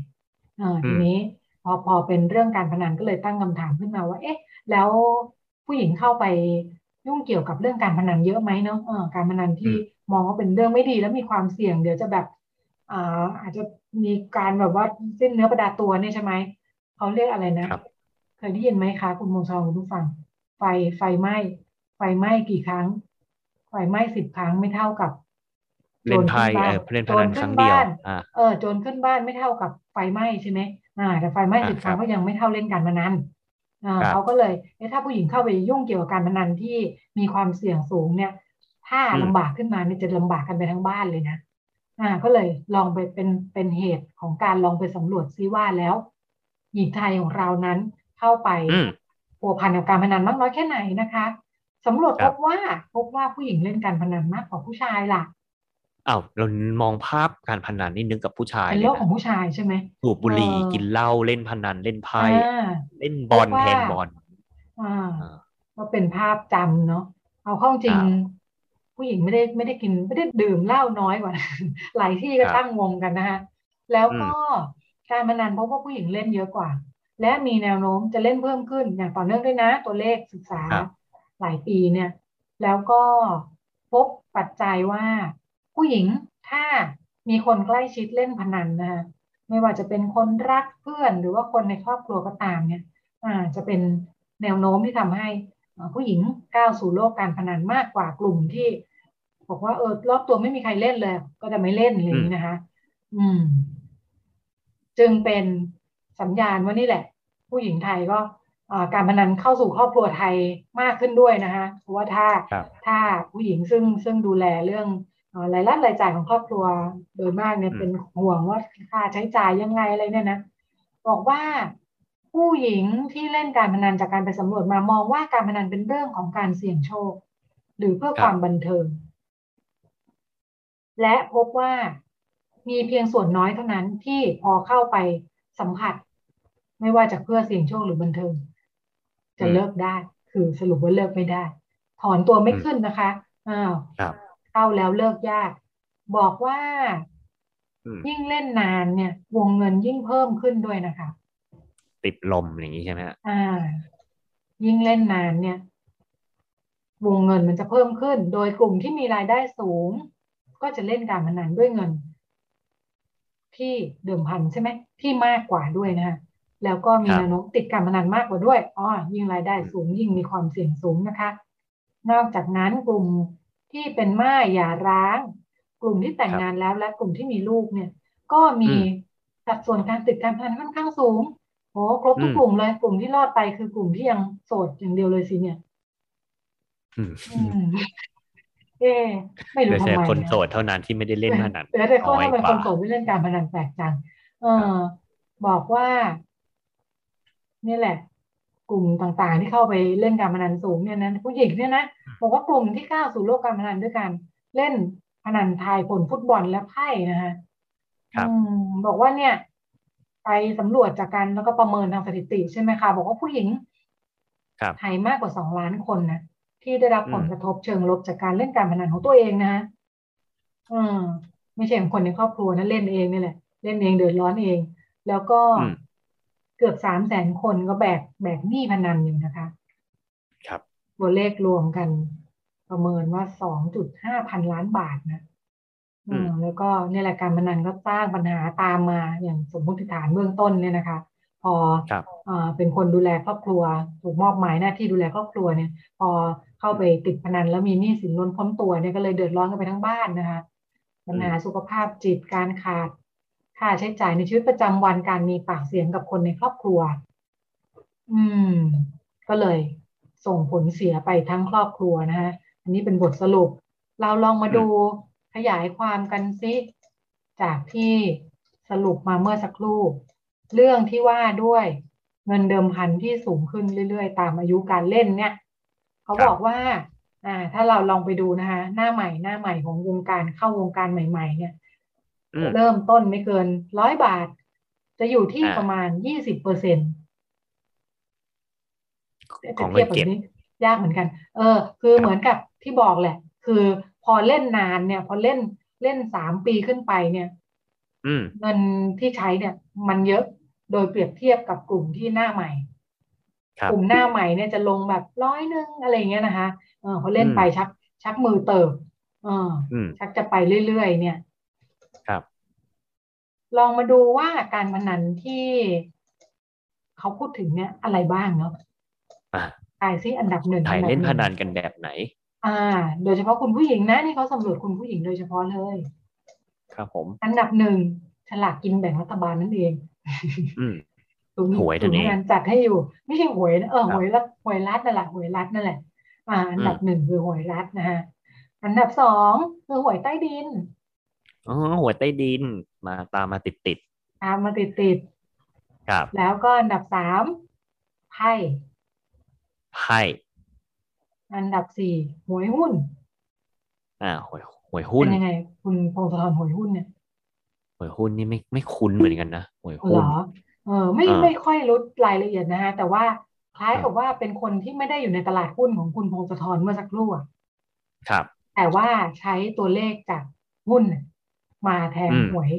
เออทีนี้พอพอเป็นเรื่องการพนันก็เลยตั้งคำถามขึ้นมาว่า เอ๊ะ แล้วผู้หญิงเข้าไปยุ่งเกี่ยวกับเรื่องการพนันเยอะไหมเนาะเออการพนันที่มองว่าเป็นเรื่องไม่ดีแล้วมีความเสี่ยง เดี๋ยวจะแบบอ่าอาจจะ มีการแบบว่าสิ้นเนื้อประดาตัวเนี่ยใช่ไหมเขาเรียกอะไรนะครับเคยได้ยินไหมคะคุณมงชองคุณผู้ฟัง ไฟไฟไหม้ไฟไหม้กี่ครั้ง ไฟไหม้สิบครั้งไม่เท่ากับเล่นไพ่โจรขึ้เอบ้าอเล่นพโจนัรนคขึ้รั้นงเดียวบ้านอ่าเออโจรขึ้นบ้านไม่เท่ากับไฟไหม้ใช่ไหมอ่า แต่ไฟไหม้สิบครั้งก็ยังไม่เท่าเล่นการพนันอ่าเขาก็เลยถ้าผู้หญิงเข้าไปยุ่งเกี่ยวกับการพนันที่มีความเสี่ยงสูงเนี่ย ถ้าลำบากขึ้นมาเนี่ยจะลำบากกันไปทั้งบ้านเลยนะ อ่าก็เลยลองไปเป็นเป็นเหตุของการลองไปสำรวจซิว่าแล้ว หญิงไทยของเรานั้นเข้าไปผัวพันกับการพนันมากน้อยแค่ไหนนะคะสำรวจพบว่าพบว่าผู้หญิงเล่นการพนันมากกว่าผู้ชายล่ะอ้าวเรามองภาพการพนันนี่นึกกับผู้ชายเป็นโลกของผู้ชายใช่ไหมสูบบุหรี่กินเหล้าเล่นพนันเล่นไพ่เล่นบอลแทนบอลอ่าก็เป็นภาพจำเนาะเอาข้อจริง ผู้หญิงไม่ได้ไม่ได้กินไม่ได้ดื่มเหล้าน้อยกว่า หลายที่ก็ตั้งวงกันนะคะแล้วก็การพนันพบว่าผู้หญิงเล่นเยอะกว่า และมีแนวโน้มจะเล่นเพิ่มขึ้นอย่างต่อเนื่องด้วยนะ ตัวเลขศึกษาหลายปีเนี่ย แล้วก็พบปัจจัยว่าผู้หญิงถ้ามีคนใกล้ชิดเล่นพนันนะคะไม่ว่าจะเป็นคนรักเพื่อนหรือว่าคนในครอบครัวก็ตามเนี่ยอาจะเป็นแนวโน้มที่ทำให้ผู้หญิงก้าวสู่โลกการพนันมากกว่ากลุ่มที่ บอกว่าเออรอบตัวไม่มีใครเล่นเลย ก็จะไม่เล่นเลยนะคะ อืม จึงเป็นสัญญาณว่านี่แหละ ผู้หญิงไทยก็การพนันเข้าสู่ครอบครัวไทยมากขึ้นด้วยนะคะเพราะว่าถ้าถ้าผู้หญิงซึ่งซึ่งดูแลเรื่องรายรับรายจ่ายของครอบครัวโดยมากเนี่ยเป็นห่วงว่าค่าใช้จ่ายยังไงอะไรเนี่ยนะบอกว่าผู้หญิงที่เล่นการพนันจากการไปสำรวจมามองว่าการพนันเป็นเรื่องของการเสี่ยงโชค หรือเพื่อความบันเทิง และพบว่ามีเพียงส่วนน้อยเท่านั้นที่พอเข้าไปสัมผัส ไม่ว่าจะเพื่อเสี่ยงโชคหรือบันเทิง จะเลิกได้ คือสรุปว่าเลิกไม่ได้ ถอนตัวไม่ขึ้นนะคะอ้าวเข้าแล้วเลิกยาก บอกว่ายิ่งเล่นนานเนี่ย วงเงินยิ่งเพิ่มขึ้นด้วยนะคะ ติดลมอย่างนี้ใช่ไหมอ่า ยิ่งเล่นนานเนี่ย วงเงินมันจะเพิ่มขึ้น โดยกลุ่มที่มีรายได้สูง ก็จะเล่นการพนันด้วยเงิน ที่เดิมพันใช่ไหมที่มากกว่าด้วยนะะแล้วก็มีแนวโน้มติดการพนันมากกว่าด้วยอ๋อยิ่งรายได้สูงยิ่งมีความเสี่ยงสูงนะคะ นอกจากนั้นกลุ่มที่เป็นม่ายหย่าร้าง กลุ่มที่แต่งงานแล้วและกลุ่มที่มีลูกเนี่ย ก็มีสัดส่วนการติดการพนันค่อนข้างสูงโอ้ครบทุกกลุ่มเลยกลุ่มที่รอดไปคือกลุ่มที่ยังโสดอย่างเดียวเลยสิเนี่ย เอ๊ไม่รู้ทำไมคนโสดเท่านั้นที่ไม่ได้เล่นพนันแต่แต่คนทำไมคนโสดไม่เล่นการพนันแปลกจังเออ บอกว่า นี่แหละ กลุ่มต่างๆ ที่เข้าไปเล่นการพนันสูงเนี่ยนะผู้หญิงเนี่ยนะบอกว่ากลุ่มที่ก้าวสู่โลกการพนันด้วยการเล่นพนันทายผลฟุตบอลและไพ่นะคะบอกว่าเนี่ย ไปสำรวจจากการแล้วก็ประเมินทางสถิติใช่ไหมคะ บอกว่าผู้หญิงไทยมากกว่าสองล้านคนนะ ที่ได้รับผลกระทบเชิงลบจากการเล่นการพนันของตัวเองนะฮะอืมไม่ใช่คนในครอบครัวนะเล่นเองนี่แหละ เล่นเองเดือดร้อนเอง แล้วก็เกือบสามแสนคนก็แบกแบกหนี้พนันอยู่นะคะ ครับตัวเลขรวมกัน ประเมินว่าสองจุดห้าพันล้านบาทนะอืมแล้วก็เนี่ยแหละการพนันก็สร้างปัญหาตามมาอย่างสมมติฐานเบื้องต้นเนี่ยนะคะ พออ่าเป็นคนดูแลครอบครัว ถูกมอบหมายหน้าที่ดูแลครอบครัวเนี่ย พอ เข้าไปติดพนันแล้วมีหนี้สินล้นพ้นตัวเนี่ยก็เลยเดือดร้อนกันไปทั้งบ้านนะคะปัญหาสุขภาพจิตการขาดค่าใช้จ่ายในชีวิตประจำวันการมีปากเสียงกับคนในครอบครัว อืม ก็เลยส่งผลเสียไปทั้งครอบครัวนะคะอันนี้เป็นบทสรุป เราลองมาดูขยายความกันซิจากที่สรุปมาเมื่อสักครู่ เรื่องที่ว่าด้วยเงินเดิมพันที่สูงขึ้นเรื่อยๆ ตามอายุการเล่นเนี่ย เขาบอกว่าอ่า ถ้าเราลองไปดูนะคะ หน้าใหม่หน้าใหม่ของวงการเข้าวงการใหม่ ๆ เนี่ย เริ่มต้นไม่เกินร้อยบาท จะอยู่ที่ประมาณยี่สิบเปอร์เซ็นต์จะเทียบแบบนี้ยากเหมือนกัน เออ คือเหมือนกับที่บอกแหละ คือพอเล่นนานเนี่ย พอเล่นเล่นสามปีขึ้นไปเนี่ยเงินที่ใช้เนี่ย มันเยอะโดยเปรียบเทียบกับกลุ่มที่หน้าใหม่ กลุ่มหน้าใหม่เนี่ยจะลงแบบร้อยนึงอะไรเงี้ยนะคะเออพอเล่นไปชัก ชักมือเติบเออชักจะไปเรื่อยๆเนี่ย ครับ ลองมาดูว่าการพนันที่เขาพูดถึงเนี่ยอะไรบ้างเนาะทายซิอันดับหนึ่งถ่ายเล่นพนันกันแบบไหน อ่า โดยเฉพาะคุณผู้หญิงนะนี่เขาสำรวจคุณผู้หญิงโดยเฉพาะเลย ครับผม อันดับหนึ่งฉลากกินแบ่งรัฐบาลนั่นเองอืม ศูนย์หวยนั่นเองศูย์งานจัดให้อยู่ ไม่ใช่หวยนะเออครับหวยรัฐหวยรัฐนั่นแหละหวยรัฐนั่นแหละอ่าอันดับหนึ่งคือหวยรัฐนะฮะอันดับสองคือหวยใต้ดินอ๋อหัวยใต้ดินมาตามมาติดติดตามมาติดติดๆครับๆแล้วก็อันดับสามไพ่ไพ่อันดับสี่หวยหุ้น อ่าหวยหวยหุ้นเป็นยังไง คุณพงศธรหวยหุ้นเนี่ยหวยหุ้นนี่ไม่ไม่คุ้นเหมือนกันนะหวยเหหุ้รนอ เออไม่อ่าไม่ค่อยรู้รายละเอียดนะฮะแต่ว่าคล้ายอ่ากักับว่าเป็นคนที่ไม่ได้อยู่ในตลาดหุ้นของคุณพงศธรเมื่อสักครู่อะครับ แต่ว่าใช้ตัวเลขจากหุ้นน่ะมาแทนอืมหวย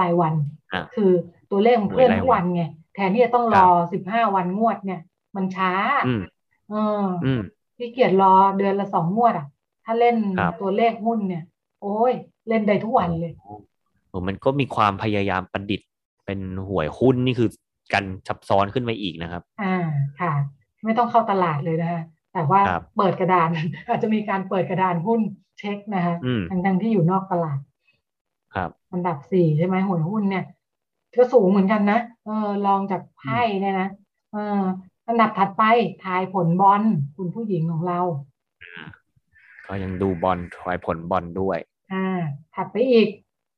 รายวันอะคือตัวเลขมันเคลื่อนหวยรายทุกวันไงแทนที่จะต้องรอสิบห้าวันงวดเนี่ย มันช้าอืมเอออืมขี้เกียจรอเดือนละสองงวดอะ ถ้าเล่นครับตัวเลขหุ้นเนี่ย โอ้ยเล่นได้ทุกวันเลยโอ้มันก็มีความพยายามประดิษฐ์ เป็นหวยหุ้นนี่คือการซับซ้อนขึ้นมาอีกนะครับ อ่าค่ะ ไม่ต้องเข้าตลาดเลยนะฮะแต่ว่าครับเปิดกระดาน อาจจะมีการเปิดกระดานหุ้นเช็คนะฮะอืมทั้งทั้งๆที่อยู่นอกตลาด ครับอันดับสี่ใช่ไหมหวยหุ้นเนี่ยก็สูงเหมือนกันนะเออลองจากไพ่เนี่ยนะเอออันดับถัดไปทายผลบอลคุณผู้หญิงของเราก็ยังดูบอลทายผลบอลด้วย อ่า ถัดไปอีก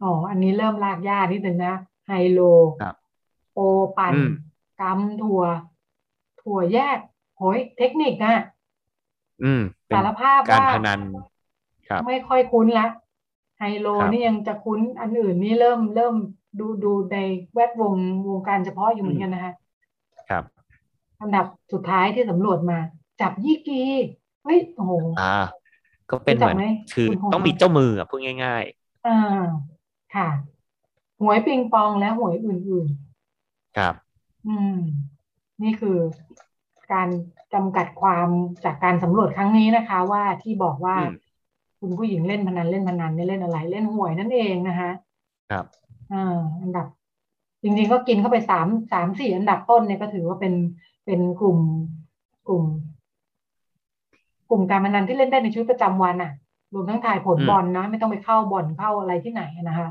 อ๋ออันนี้เริ่มลากยากนิดนึงนะไฮโล ครับโปปั่นอืม กำถั่ว ถั่วแยกโหยเทคนิคนะอืม เป็นสารภาพการว่าพนัน ครับ ไม่ค่อยคุ้นละ ไฮโลครับ นี่ยังจะคุ้นอันอื่นนี่เริ่มเริ่มดูดูในแวดวงวงการเฉพาะอยู่เหมือนกันนะคะครับ อันดับสุดท้ายที่สำรวจมา จับยี่กีเฮ้ยโอ้โห อ่า ก็เป็นเหมือนรู้จักไหมคือคุณพงษ์ ต้องมีเจ้ามืออะพูดง่าย อ่าค่ะ หวยปิงปองและหวยอื่นๆ ครับๆอืม นี่คือการจำกัดความจากการสำรวจครั้งนี้นะคะ ว่าที่บอกว่าอืมคุณผู้หญิงเล่นพนันเล่นพนันเนี่ยเล่นอะไร เล่นหวยนั่นเองนะคะครับอ่าอันดับ จริงๆก็กินเข้าไปสามสามสี่อันดับต้นเนี่ยก็ถือว่าเป็นเป็นกลุ่มกลุ่ม กลุ่มการพนันที่เล่นได้ในชีวิตประจำวันอะรวมทั้งถ่ายผลอืมบอลนะ ไม่ต้องไปเข้าบ่อนเข้าอะไรที่ไหนนะคะ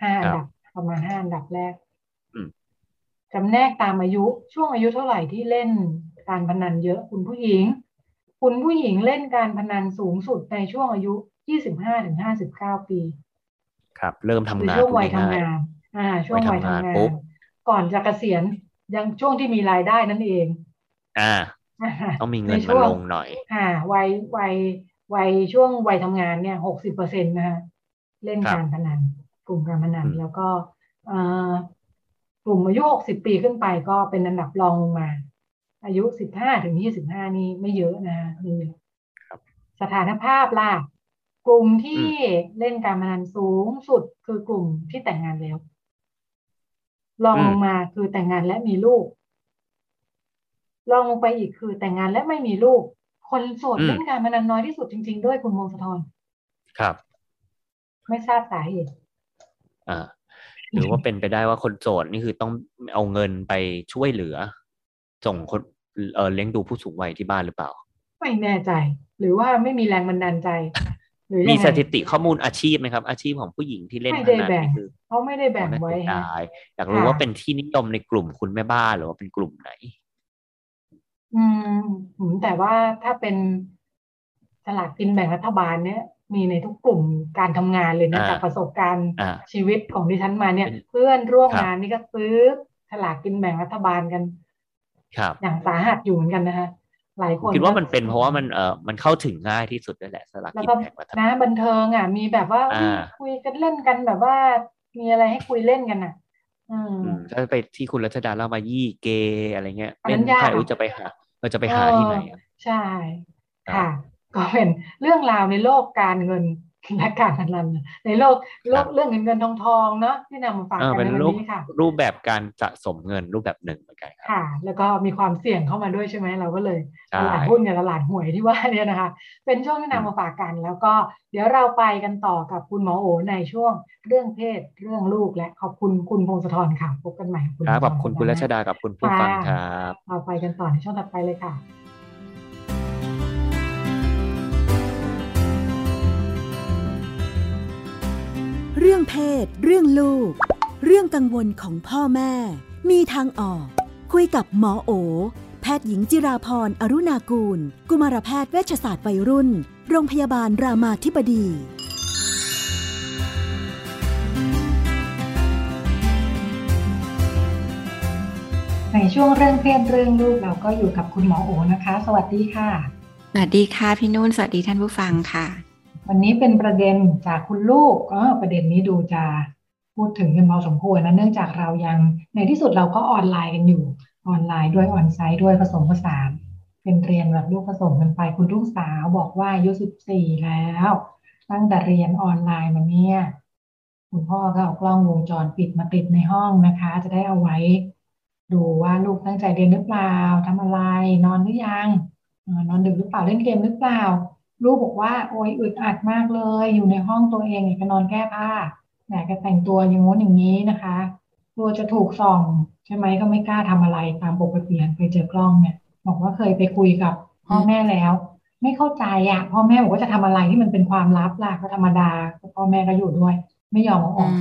ห้าอันครัดับบ ประมาณห้าอันดับแรกอืมจำแนกตามอายุช่วงอายุเท่าไหร่ที่เล่นการพนันเยอะคุณผู้หญิง คุณผู้หญิงเล่นการพนันสูงสุดในช่วงอายุยี่สิบห้าถึงห้าสิบเก้าปี ครับ เริ่มทำาคืองช่วงพูดวัยทำง่ายงาน อ่า ช่วงวัวัยยทำทำงานงานปุ๊บก่อนจะเกษียณยังช่วงที่มีรายได้นั่นเองๆอ่าอ่าต้องมีเงินในมาช่วงลงหน่อย อ่า วัยวัยวัยช่วงวัยทำงานเนี่ยหกสิบเปอร์เซ็นต์นะคะเล่นครับการพนัน กลุ่มการพนันอืมแล้วก็เอ่อกลุ่มอายุหกสิบปีขึ้นไปก็เป็นอันดับรองลงมา อายุสิบห้าถึงยี่สิบห้านี่ไม่เยอะนะคะไม่เยอะครับสถานภาพล่ะกลุ่มที่เล่นการพนันสูงสุดคือกลุ่มที่แต่งงานแล้วรองลงมาคือแต่งงานและมีลูกรองลงไปอีกคือแต่งงานและไม่มีลูก คนโสดอืมเล่นการพนันน้อยที่สุดจริง ๆ ด้วยคุณมงคลทรครับ ไม่ทราบสาเหตุ อ่าหรือว่าเป็นไปได้ว่าคนโสดนี่คือต้องเอาเงินไปช่วยเหลือ ส่งคนเออเลี้ยงดูผู้สูงวัยที่บ้านหรือเปล่า ไม่แน่ใจ หรือว่าไม่มีแรงบันดาลใจ หรือมียังไงสถิติข้อมูลอาชีพไหมครับ อาชีพของผู้หญิงที่เล่นไม่พได้นันแบ่งนี่คือเขาไม่ได้แบ่งน่าไว้เสียฮะดายอยากรู้ค่ะว่าเป็นที่นิยมในกลุ่มคุณแม่บ้านหรือว่าเป็นกลุ่มไหน อืมอืมแต่ว่าถ้าเป็นสลากกินแบ่งรัฐบาลเนี่ย มีในทุกกลุ่มการทำงานเลยนะอ่าจากประสบการณ์อ่าชีวิตของดิฉันมาเนี่ยเป็นเพื่อนร่วมครับงานนี่ก็ซื้อสลากกินแบ่งรัฐบาลกัน ครับ อย่างสาหัสอยู่เหมือนกันนะคะหลายคนคิดว่าก็มันเป็นเพราะว่ามันเออมันเข้าถึงง่ายที่สุดด้วยแหละสลากแล้วกินก็แบ่งรัฐบานะลบันเทิงอะมีแบบว่าอ่าคุยกันเล่นกันแบบว่า มีอะไรให้คุยเล่นกันอะอืมอืมถ้าไปที่คุณรัชดาเล่ามายี่เกย์อะไรเงี้ยอันนั้เล่นนยากไพ่อุ๊ยจะไปหาเราจะไปหาที่ไหนอะใช่ครับค่ะ ก็เป็นเรื่องราวในโลกการเงินและการพนันในโลกโลกเรื่องเงินเงินทองทองเนาะที่นำมาฝากเออกันเป็นในรูวัปนนี้ค่ะ รูปแบบการสะสมเงินรูปแบบหนึ่งเหมือนกันครับค่ะ แล้วก็มีความเสี่ยงเข้ามาด้วยใช่ไหมเราก็เลยใช่ตลาดหุ้นกับตลาดหวยที่ว่าเนี่ยนะคะ เป็นช่วงที่นำมาฝากกัน แล้วก็เดี๋ยวเราไปกันต่อกับคุณหมอโอในช่วงเรื่องเพศเรื่องลูกและขอบคุณคุณพงศธรค่ะพบกันใหม่คุณครับพงศธขอบคุณคุณรัชดากับคุณผู้ฟังครับเราไปกันต่อในช่วงถัดไปเลยค่ะ เรื่องเพศ เรื่องลูก เรื่องกังวลของพ่อแม่ มีทางออก คุยกับหมอโอ แพทย์หญิงจิราพรอรุณากูล กุมารแพทย์เวชศาสตร์วัยรุ่น โรงพยาบาลรามาธิบดีในช่วงเรื่องเพศเรื่องลูกเราก็อยู่กับคุณหมอโอนะคะ สวัสดีค่ะ สวัสดีค่ะพี่นุ่น สวัสดีท่านผู้ฟังค่ะ วันนี้เป็นประเด็นจากคุณลูกก็ประเด็นนี้ดูจะพูดถึงกันพอสมควรนะเนื่องจากเรายังในที่สุดเราก็ออนไลน์กันอยู่ ออนไลน์ด้วยออนไซต์ด้วยผสมผสานเป็นเรียนแบบลูกผสมกันไปคุณลูกสาวบอกว่าอายุสิบสี่แล้ว ตั้งแต่เรียนออนไลน์มาเนี่ยคุณพ่อก็เอากล้องวงจรปิดมาติดในห้องนะคะ จะได้เอาไว้ ดูว่าลูกตั้งใจเรียนหรือเปล่าทำอะไร นอนหรือยังนอนดึกหรือเปล่าเล่นเกมหรือเปล่า ลูกบอกว่าโอยอึดอัดมากเลย อยู่ในห้องตัวเองอยากจะนอนแก้ผ้าอยากจะแต่งตัวอย่างงู้นอย่างนี้นะคะกลัวจะถูกส่องใช่ไหมก็ไม่กล้าทำอะไรตามปกติไปเจอกล้องเนี่ย บอกว่าเคยไปคุยกับพ่อแม่แล้ว ไม่เข้าใจอะพ่อแม่บอกว่าจะทำอะไรที่มันเป็นความลับล่ะก็ธรรมดาพ่อแม่ก็อยู่ด้วย ไม่ยอมเอาออก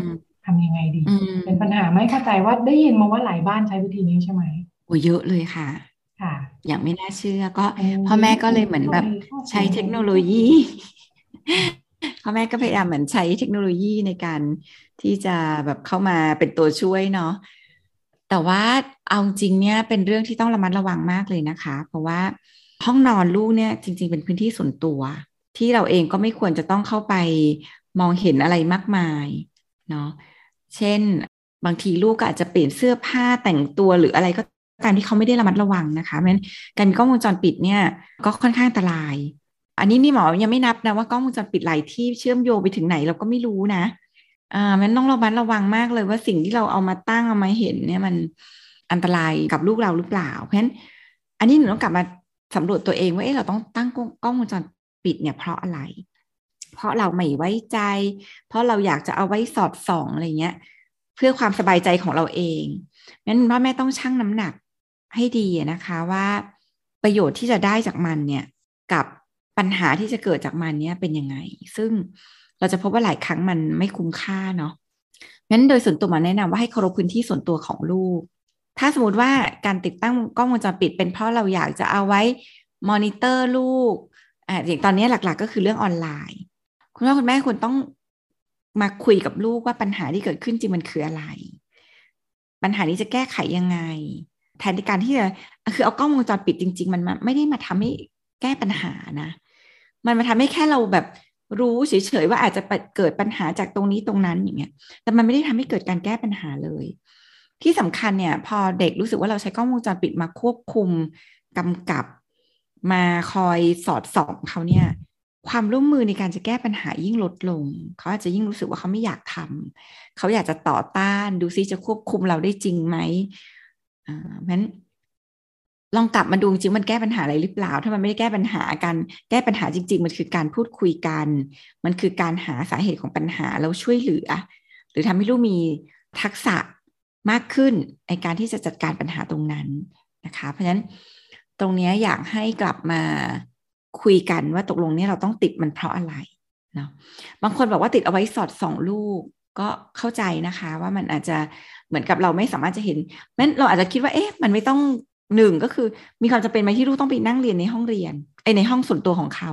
ทำยังไงดี เป็นปัญหาไม่เข้าใจว่าได้ยินมาว่าหลายบ้านใช้วิธีนี้ใช่ไหมโอ้เยอะเลยค่ะค่ะ อย่างไม่น่าเชื่อก็พ่อแม่ก็เลยเหมือนแบบใช้เทคโนโลยีพ่อแม่ก็พยายามเหมือนใช้เทคโนโลยีในการที่จะแบบเข้ามาเป็นตัวช่วยเนาะแต่ว่าเอาจริงเนี่ยเป็นเรื่องที่ต้องระมัดระวังมากเลยนะคะ เพราะว่าห้องนอนลูกเนี่ยจริง ๆ เป็นพื้นที่ส่วนตัว ที่เราเองก็ไม่ควรจะต้องเข้าไปมองเห็นอะไรมากมายเนาะเช่นบางทีลูกก็อาจจะเปลี่ยนเสื้อผ้าแต่งตัวหรืออะไรก็ ตามที่เขาไม่ได้ระมัดระวังนะคะเพราะฉะนั้นการมีกล้องวงจรปิดเนี่ยก็ค่อนข้างอันตราย อันนี้นี่หมอยังไม่นับนะว่ากล้องวงจรปิดหลายที่เชื่อมโยงไปถึงไหนเราก็ไม่รู้นะอ่ามันต้องระมัดระวังมากเลยว่าสิ่งที่เราเอามาตั้งเอามาเห็นเนี่ยมันอันตรายกับลูกเราหรือเปล่า เพราะฉะนั้นอันนี้หนูต้องกลับมาสำรวจตัวเองว่าเอ๊ะเราต้องตั้งกล้องวงจรปิดเนี่ยเพราะอะไร เพราะเราไม่ไว้ใจ เพราะเราอยากจะเอาไว้สอดส่องอะไรเงี้ย เพื่อความสบายใจของเราเองงั้นพ่อแม่ต้องชั่งน้ำหนัก ให้ดีนะคะว่าประโยชน์ที่จะได้จากมันเนี่ยกับปัญหาที่จะเกิดจากมันเนี่ยเป็นยังไง ซึ่งเราจะพบว่าหลายครั้งมันไม่คุ้มค่าเนาะงั้นโดยส่วนตัวมาแนะนำว่าให้เคารพพื้นที่ส่วนตัวของลูก ถ้าสมมติว่าการติดตั้งกล้องวงจรปิด เป็นเพราะเราอยากจะเอาไว้มอนิเตอร์ลูกอ่าอย่างตอนนี้หลักๆ ก็คือเรื่องออนไลน์ คุณพ่อคุณแม่ควรต้องมาคุยกับลูกว่าปัญหาที่เกิดขึ้นจริงมันคืออะไร ปัญหานี้จะแก้ไขยังไง แทนในการที่จะคือเอากล้องวงจรปิดจริง ๆ มันไม่ได้มาทำให้แก้ปัญหานะ มันมาทำให้แค่เราแบบรู้เฉยๆว่าอาจจะเกิดปัญหาจากตรงนี้ตรงนั้นอย่างเงี้ย แต่มันไม่ได้ทำให้เกิดการแก้ปัญหาเลย ที่สำคัญเนี่ย พอเด็กรู้สึกว่าเราใช้กล้องวงจรปิดมาควบคุมกำกับมาคอยสอดส่องเขาเนี่ย ความร่วมมือในการจะแก้ปัญหายิ่งลดลง เขาอาจจะยิ่งรู้สึกว่าเขาไม่อยากทำเขาอยากจะต่อต้านดูซิจะควบคุมเราได้จริงไหม อ่าเพราะฉะนั้นลองกลับมาดูจริงมันแก้ปัญหาอะไรหรือเปล่า ถ้ามันไม่ได้แก้ปัญหาการแก้ปัญหาจริง ๆ มันคือการพูดคุยกัน มันคือการหาสาเหตุของปัญหาแล้วช่วยเหลือ หรือทำให้ลูกมีทักษะมากขึ้นในการที่จะจัดการปัญหาตรงนั้นนะคะ เพราะฉะนั้นตรงนี้อยากให้กลับมาคุยกันว่าตกลงนี้เราต้องติดมันเพราะอะไรเนาะบางคนบอกว่าติดเอาไว้สอดส่องลูกก็เข้าใจนะคะว่ามันอาจจะ เหมือนกับเราไม่สามารถจะเห็นแม้นเราอาจจะคิดว่าเอ๊ะมันไม่ต้องหนึ่งก็คือมีความจำเป็นไหมที่ลูกต้องไปนั่งเรียนในห้องเรียนไอในห้องส่วนตัวของเขา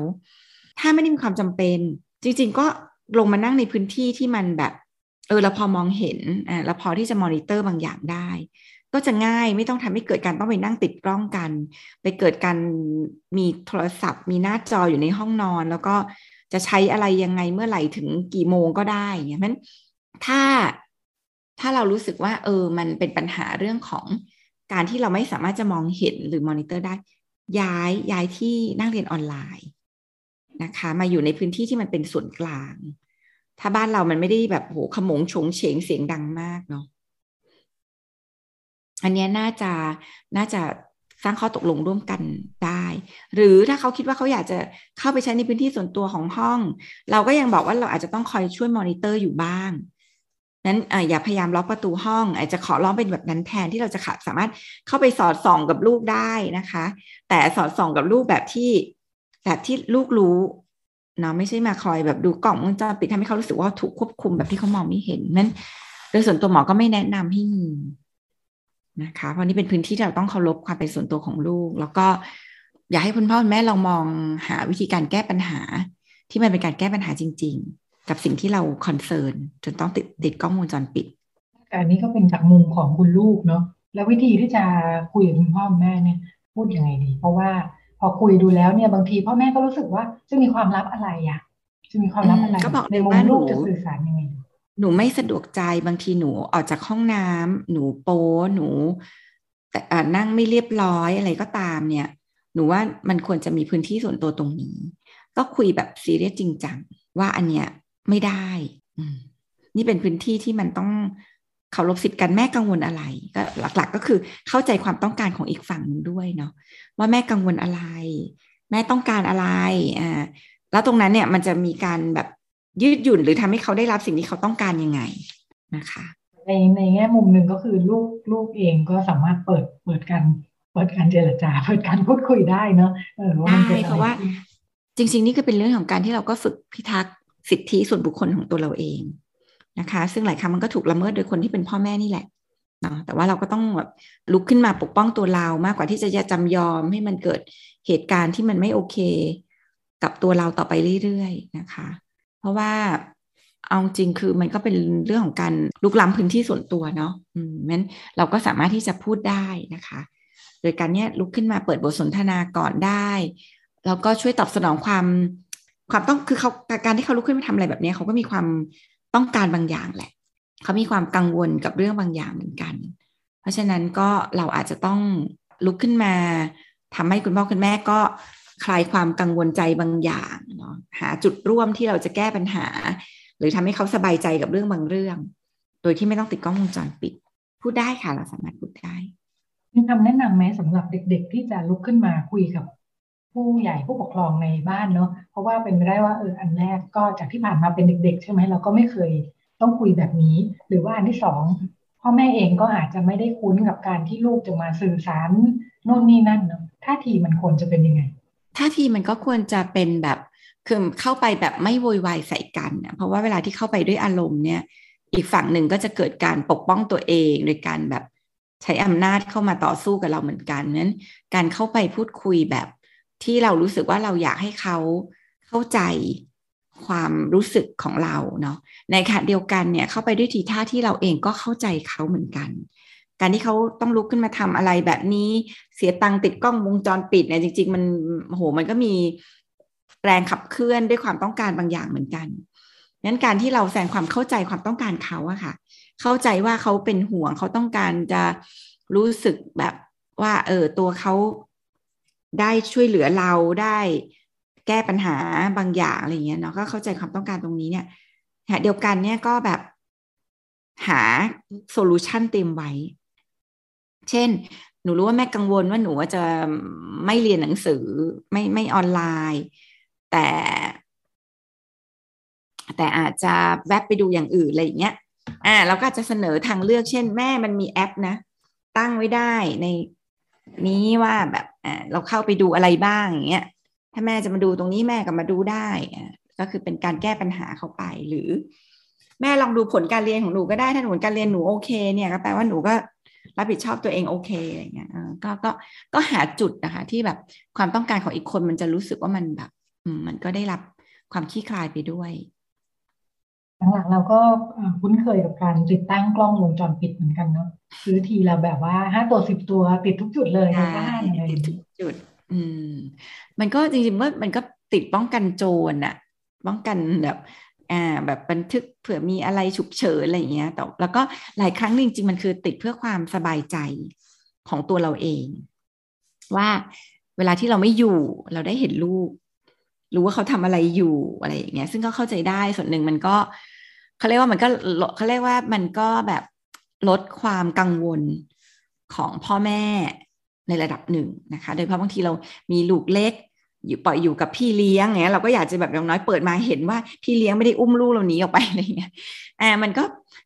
ถ้าไม่ได้มีความจำเป็น จริง ๆ ก็ลงมานั่งในพื้นที่ที่มันแบบ เออเราพอมองเห็นอ่าเราพอที่จะมอนิเตอร์บางอย่างได้ ก็จะง่ายไม่ต้องทำให้เกิดการต้องไปนั่งติดกล้องกัน ไปเกิดการมีโทรศัพท์ มีหน้าจออยู่ในห้องนอน แล้วก็จะใช้อะไรยังไงเมื่อไหร่ถึงกี่โมงก็ได้เงี้ยมันถ้า ถ้าเรารู้สึกว่าเออมันเป็นปัญหาเรื่องของการที่เราไม่สามารถจะมองเห็นหรือมอนิเตอร์ได้ ย้ายย้ายที่นั่งเรียนออนไลน์นะคะ มาอยู่ในพื้นที่ที่มันเป็นส่วนกลาง ถ้าบ้านเรามันไม่ได้แบบโหขมงชงเฉงเสียงดังมากเนาะอันนี้น่าจะน่าจะสร้างข้อตกลงร่วมกันได้ หรือถ้าเขาคิดว่าเขาอยากจะเข้าไปใช้ในพื้นที่ส่วนตัวของห้อง เราก็ยังบอกว่าเราอาจจะต้องคอยช่วยมอนิเตอร์อยู่บ้าง นั้นออย่าพยายามล็อกประตูห้อง อาจจะขอร้องเป็นแบบนั้นแทนที่เราจะสามารถเข้าไปสอดส่องกับลูกได้นะคะ แต่สอดส่องกับลูกแบบที่แบบที่ลูกรู้เนาะไม่ใช่มาคอยแบบดูกล่องวงจรปิดทำให้เขารู้สึกว่าถูกควบคุมแบบที่เขามองไม่เห็นนั้นโดยส่วนตัวหมอก็ไม่แนะนำให้มีนะคะ เพราะนี่เป็นพื้นที่ที่เราต้องเคารพความเป็นส่วนตัวของลูก แล้วก็อยากให้คุณพ่อคุณแม่ลองมองหาวิธีการแก้ปัญหาที่มันเป็นการแก้ปัญหาจริง กับสิ่งที่เราคอนเซิร์นจนต้องติดติดกล้องวงจรปิดแต่อันนี้ก็เป็นจากมุมของคุณลูกเนาะแล้ววิธีที่จะคุยกับคุณพ่อคุณแม่เนี่ยพูดยังไงดี เพราะว่าพอคุยดูแล้วเนี่ยบางทีพ่อแม่ก็รู้สึกว่าจะมีความลับอะไรอะจะมีความลับอะไรก็บอกในมุมว่าหนูลูกจะสื่อสารยังไงดีหนูไม่สะดวกใจบางทีหนูออกจากห้องน้ำหนูโป๊หนูแต่อ่านั่งไม่เรียบร้อยอะไรก็ตามเนี่ย หนูว่ามันควรจะมีพื้นที่ส่วนตัวตรงนี้ ก็คุยแบบซีเรียสจริงจังว่าอันเนี้ย ไม่ได้อืมนี่เป็นพื้นที่ที่มันต้องเคารพสิทธิ์กันแม่กังวลอะไรก็หลัก ๆ ก็คือเข้าใจความต้องการของอีกฝั่งหนึ่งด้วยเนาะว่าแม่กังวลอะไร แม่ต้องการอะไรอ่าแล้วตรงนั้นเนี่ยมันจะมีการแบบยืดหยุ่นหรือทำให้เขาได้รับสิ่งที่เขาต้องการยังไงนะคะในในแง่มุมหนึ่งก็คือลูกลูกเองก็สามารถเปิดเปิดการเปิดการเจรจาเปิดการพูดคุยได้เนาะเออว่ามันได้กิดอเพราะว่าขึ้นจริง ๆ นี่ก็เป็นเรื่องของการที่เราก็ฝึกพิทักษ์ สิทธิส่วนบุคคลของตัวเราเองนะคะ ซึ่งหลายครั้งมันก็ถูกละเมิดโดยคนที่เป็นพ่อแม่นี่แหละเนาะแต่ว่าเราก็ต้องแบบลุกขึ้นมาปกป้องตัวเรามากกว่าที่จะจำยอมให้มันเกิดเหตุการณ์ที่มันไม่โอเค กับตัวเราต่อไปเรื่อยๆนะคะ เพราะว่าเอาจริงคือมันก็เป็นเรื่องของการลุกล้ำพื้นที่ส่วนตัวเนาะอืมงั้นเราก็สามารถที่จะพูดได้นะคะ โดยการเนี้ยลุกขึ้นมาเปิดบทสนทนาก่อนได้ แล้วก็ช่วยตอบสนองความ ความต้องคือเขาการที่เขาลุกขึ้นมาทำอะไรแบบนี้เขาก็มีความต้องการบางอย่างแหละ เขามีความกังวลกับเรื่องบางอย่างเหมือนกัน เพราะฉะนั้นก็เราอาจจะต้องลุกขึ้นมาทำให้คุณพ่อคุณแม่ก็คลายความกังวลใจบางอย่างเนาะหาจุดร่วมที่เราจะแก้ปัญหา หรือทำให้เขาสบายใจกับเรื่องบางเรื่อง โดยที่ไม่ต้องติดกล้องวงจรปิด พูดได้ค่ะเราสามารถพูดได้มีคำแนะนำไหมสำหรับเด็กๆ ที่จะลุกขึ้นมาคุยกับ ผู้ใหญ่ผู้ปกครองในบ้านเนาะเพราะว่าเป็นไปได้ว่าเอออันแรกก็จากที่ผ่านมาเป็นเด็ก ๆ ใช่ไหมเราก็ไม่เคยต้องคุยแบบนี้ หรือว่าอันที่สองพ่อแม่เองก็อาจจะไม่ได้คุ้นกับการที่ลูกจะมาสื่อสารโน่นนี่นั่นเนาะท่าทีมันควรจะเป็นยังไงท่าทีมันก็ควรจะเป็นแบบคือเข้าไปแบบไม่โวยวายใส่กันนะเพราะว่าเวลาที่เข้าไปด้วยอารมณ์เนี่ย อีกฝั่งหนึ่งก็จะเกิดการปกป้องตัวเองโดยการแบบใช้อำนาจเข้ามาต่อสู้กับเราเหมือนกันนั้น การเข้าไปพูดคุยแบบ ที่เรารู้สึกว่าเราอยากให้เขาเข้าใจความรู้สึกของเราเนาะในขณะเดียวกันเนี่ยเข้าไปด้วยทีท่าที่เราเองก็เข้าใจเขาเหมือนกัน การที่เขาต้องลุกขึ้นมาทำอะไรแบบนี้เสียตังค์ติดกล้องวงจรปิดเนี่ยจริง ๆ มันโหมันก็มีแรงขับเคลื่อนด้วยความต้องการบางอย่างเหมือนกันงั้นการที่เราแสดงความเข้าใจความต้องการเขาอะค่ะ เข้าใจว่าเขาเป็นห่วงเขาต้องการจะรู้สึกแบบว่า เออตัวเขา ได้ช่วยเหลือเราได้แก้ปัญหาบางอย่างอะไรเงี้ยเนาะก็เข้าใจความต้องการตรงนี้เนี่ยเดียวกันเนี่ยก็แบบหา solution เต็มไว้ เช่น หนูรู้ว่าแม่กังวลว่าหนูจะไม่เรียนหนังสือไม่ไม่ออนไลน์ แต่ แต่อาจจะแวบไปดูอย่างอื่นอะไรอย่างเงี้ย อ่าเราก็อาจจะเสนอทางเลือก เช่น แม่มันมีแอปนะ ตั้งไว้ได้ใน นี้ว่าแบบอ่าเราเข้าไปดูอะไรบ้างอย่างเงี้ยถ้าแม่จะมาดูตรงนี้แม่ก็มาดูได้อ่าก็คือเป็นการแก้ปัญหาเข้าไปหรือ แม่ลองดูผลการเรียนของหนูก็ได้ถ้าผลการเรียนหนูโอเค เนี่ยก็แปลว่าหนูก็รับผิดชอบตัวเองโอเคอะไรเงี้ยอ่าก็ก็ก็หาจุดนะคะ ที่แบบความต้องการของอีกคนมันจะรู้สึกว่ามันแบบอืมมันก็ได้รับความขี้คลายไปด้วย หลังๆเราก็เอ่อคุ้นเคยกับการติดตั้งกล้องวงจรปิดเหมือนกันเนาะซื้อทีละแบบว่าห้าตัวสิบตัวติดทุกจุดเลยในบ้านอะไรอย่างติดเงี้ยทุกจุด อืม มันก็จริงๆว่ามันก็ติดป้องกันโจรอะป้องกันแบบอ่าแบบบันทึกเผื่อมีอะไรฉุกเฉินอะไรอย่างเงี้ยแต่แล้วก็หลายครั้งจริงๆมันคือติดเพื่อความสบายใจของตัวเราเอง ว่าเวลาที่เราไม่อยู่เราได้เห็นลูกรู้ว่าเขาทำอะไรอยู่อะไรอย่างเงี้ย ซึ่งก็เข้าใจได้ส่วนหนึ่งมันก็ เขาเรียกว่ามันก็ลดเขาเรียกว่ามันก็แบบลดความกังวลของพ่อแม่ในระดับหนึ่งนะคะ โดยเฉพาะบางทีเรามีลูกเล็กอยู่ปล่อยอยู่กับพี่เลี้ยงเงี้ยเราก็อยากจะแบบอย่างน้อยเปิดมาเห็นว่าพี่เลี้ยงไม่ได้อุ้มลูกเราหนีออกไปอะไรเงี้ยอ่ามันก็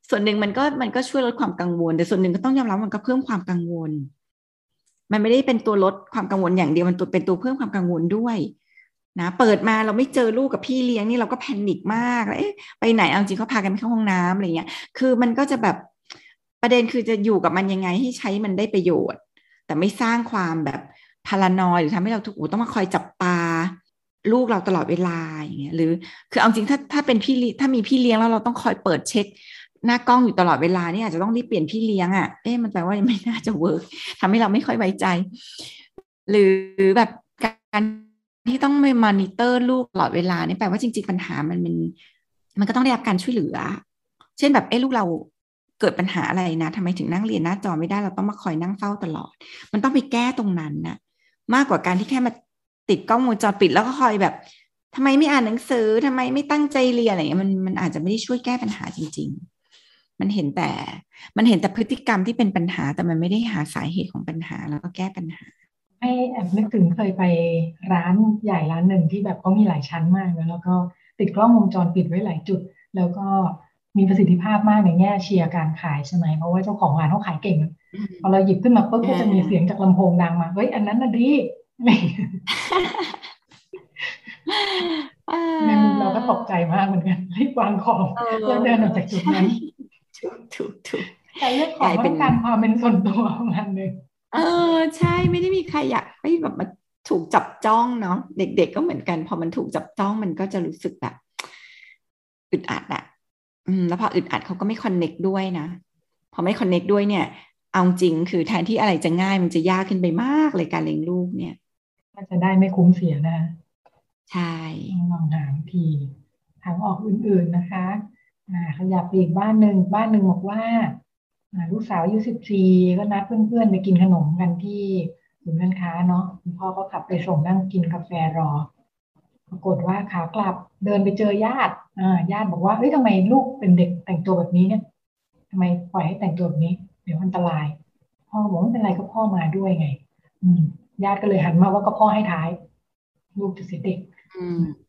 ส่วนหนึ่งมันก็มันก็ช่วยลดความกังวล แต่ส่วนหนึ่งก็ต้องยอมรับมันก็เพิ่มความกังวล มันไม่ได้เป็นตัวลดความกังวลอย่างเดียวมันตัวเป็นตัวเพิ่มความกังวลด้วย นะเปิดมาเราไม่เจอลูกกับพี่เลี้ยงนี่เราก็ panic มากเอ๊ะไปไหนเอาจริงเขาพากันไปเข้าห้องน้ำอะไรเงี้ย คือมันก็จะแบบประเด็นคือจะอยู่กับมันยังไงให้ใช้มันได้ประโยชน์ แต่ไม่สร้างความแบบ paranoid หรือทำให้เราทุกข์ต้องมาคอยจับตาลูกเราตลอดเวลาอย่างเงี้ยหรือคือเอาจริงถ้าถ้าเป็นพี่ถ้ามีพี่เลี้ยงแล้วเราต้องคอยเปิดเช็ค หน้ากล้องอยู่ตลอดเวลาเนี่ยอาจจะต้องรีบเปลี่ยนพี่เลี้ยงอะ่ะเอ๊ะมันแปลว่าไม่น่าจะ workทำให้เราไม่ค่อยไว้ใจ หรือแบบการ ที่ต้องไปมอนิเตอร์ลูกตลอดเวลานี่แปลว่าจริง ๆ ปัญหามันมันมันก็ต้องได้รับการช่วยเหลือ เช่นแบบเอ้ลูกเราเกิดปัญหาอะไรนะทำไมถึงนั่งเรียนหน้าจอไม่ได้เราต้องมาคอยนั่งเฝ้าตลอด มันต้องไปแก้ตรงนั้นนะมากกว่าการที่แค่มาติดกล้องวงจรปิดแล้วก็คอยแบบทำไมไม่อ่านหนังสือทำไมไม่ตั้งใจเรียนอะไรเงี้ยมันมันอาจจะไม่ได้ช่วยแก้ปัญหาจริง ๆ มันเห็นแต่ มันเห็นแต่พฤติกรรมที่เป็นปัญหาแต่มันไม่ได้หาสาเหตุของปัญหาแล้วก็แก้ปัญหา ให้แอบนึกถึงเคยไปร้านใหญ่ร้านหนึ่งที่แบบเขามีหลายชั้นมากแล้วก็ติดกล้องวงจรปิดไว้หลายจุด แล้วก็มีประสิทธิภาพมากในแง่เชียร์การขายใช่ไหมเพราะว่าเจ้าของร้านเขาขายเก่งพอเราหยิบขึ้นมาปุ๊บก็จะมีเสียงจากลำโพงดังมาเฮ้ยอันนั้นน่ะดีในมุมเราก็ตกใจมากเหมือนกันรีบวางของแล้วเดินออกจากจุดนั้นถูกถูกถูกแต่เรื่องของต้องการความเป็นส่วนตัวประมาณนึง เออใช่ไม่ได้มีใครอยากให้แบบมาถูกจับจ้องเนาะเด็ก ๆ ก็เหมือนกัน พอมันถูกจับจ้องมันก็จะรู้สึกแบบอึดอัดอะอืมแล้วพออึดอัดเขาก็ไม่คอนเน็กด้วยนะพอไม่คอนเน็กด้วยเนี่ย เอาจริงคือแทนที่อะไรจะง่ายมันจะยากขึ้นไปมากเลยการเลี้ยงลูกเนี่ยก็จะได้ไม่คุ้มเสียนะใช่ลองหาทีทางออกอื่นๆนะคะอ่าขยับไปอีกบ้านหนึ่งบ้านหนึ่งบอกว่า ลูกสาวอายุสิบสี่ก็นัดเพื่อนๆไปกินขนมกันที่ศูนย์การค้าเนาะคุณพ่อก็ขับไปส่งนั่งกินกาแฟรอ ปรากฏว่าขากลับเดินไปเจอญาติอ่าญาติบอกว่าเฮ้ยทำไมลูกเป็นเด็กแต่งตัวแบบนี้เนี่ยทำไมปล่อยให้แต่งตัวแบบนี้ เดี๋ยวอันตราย พ่อบอกไม่เป็นไรก็พ่อมาด้วยไง อืมญาติก็เลยหันมาว่าก็พ่อให้ท้าย ลูกจะเสียเด็ก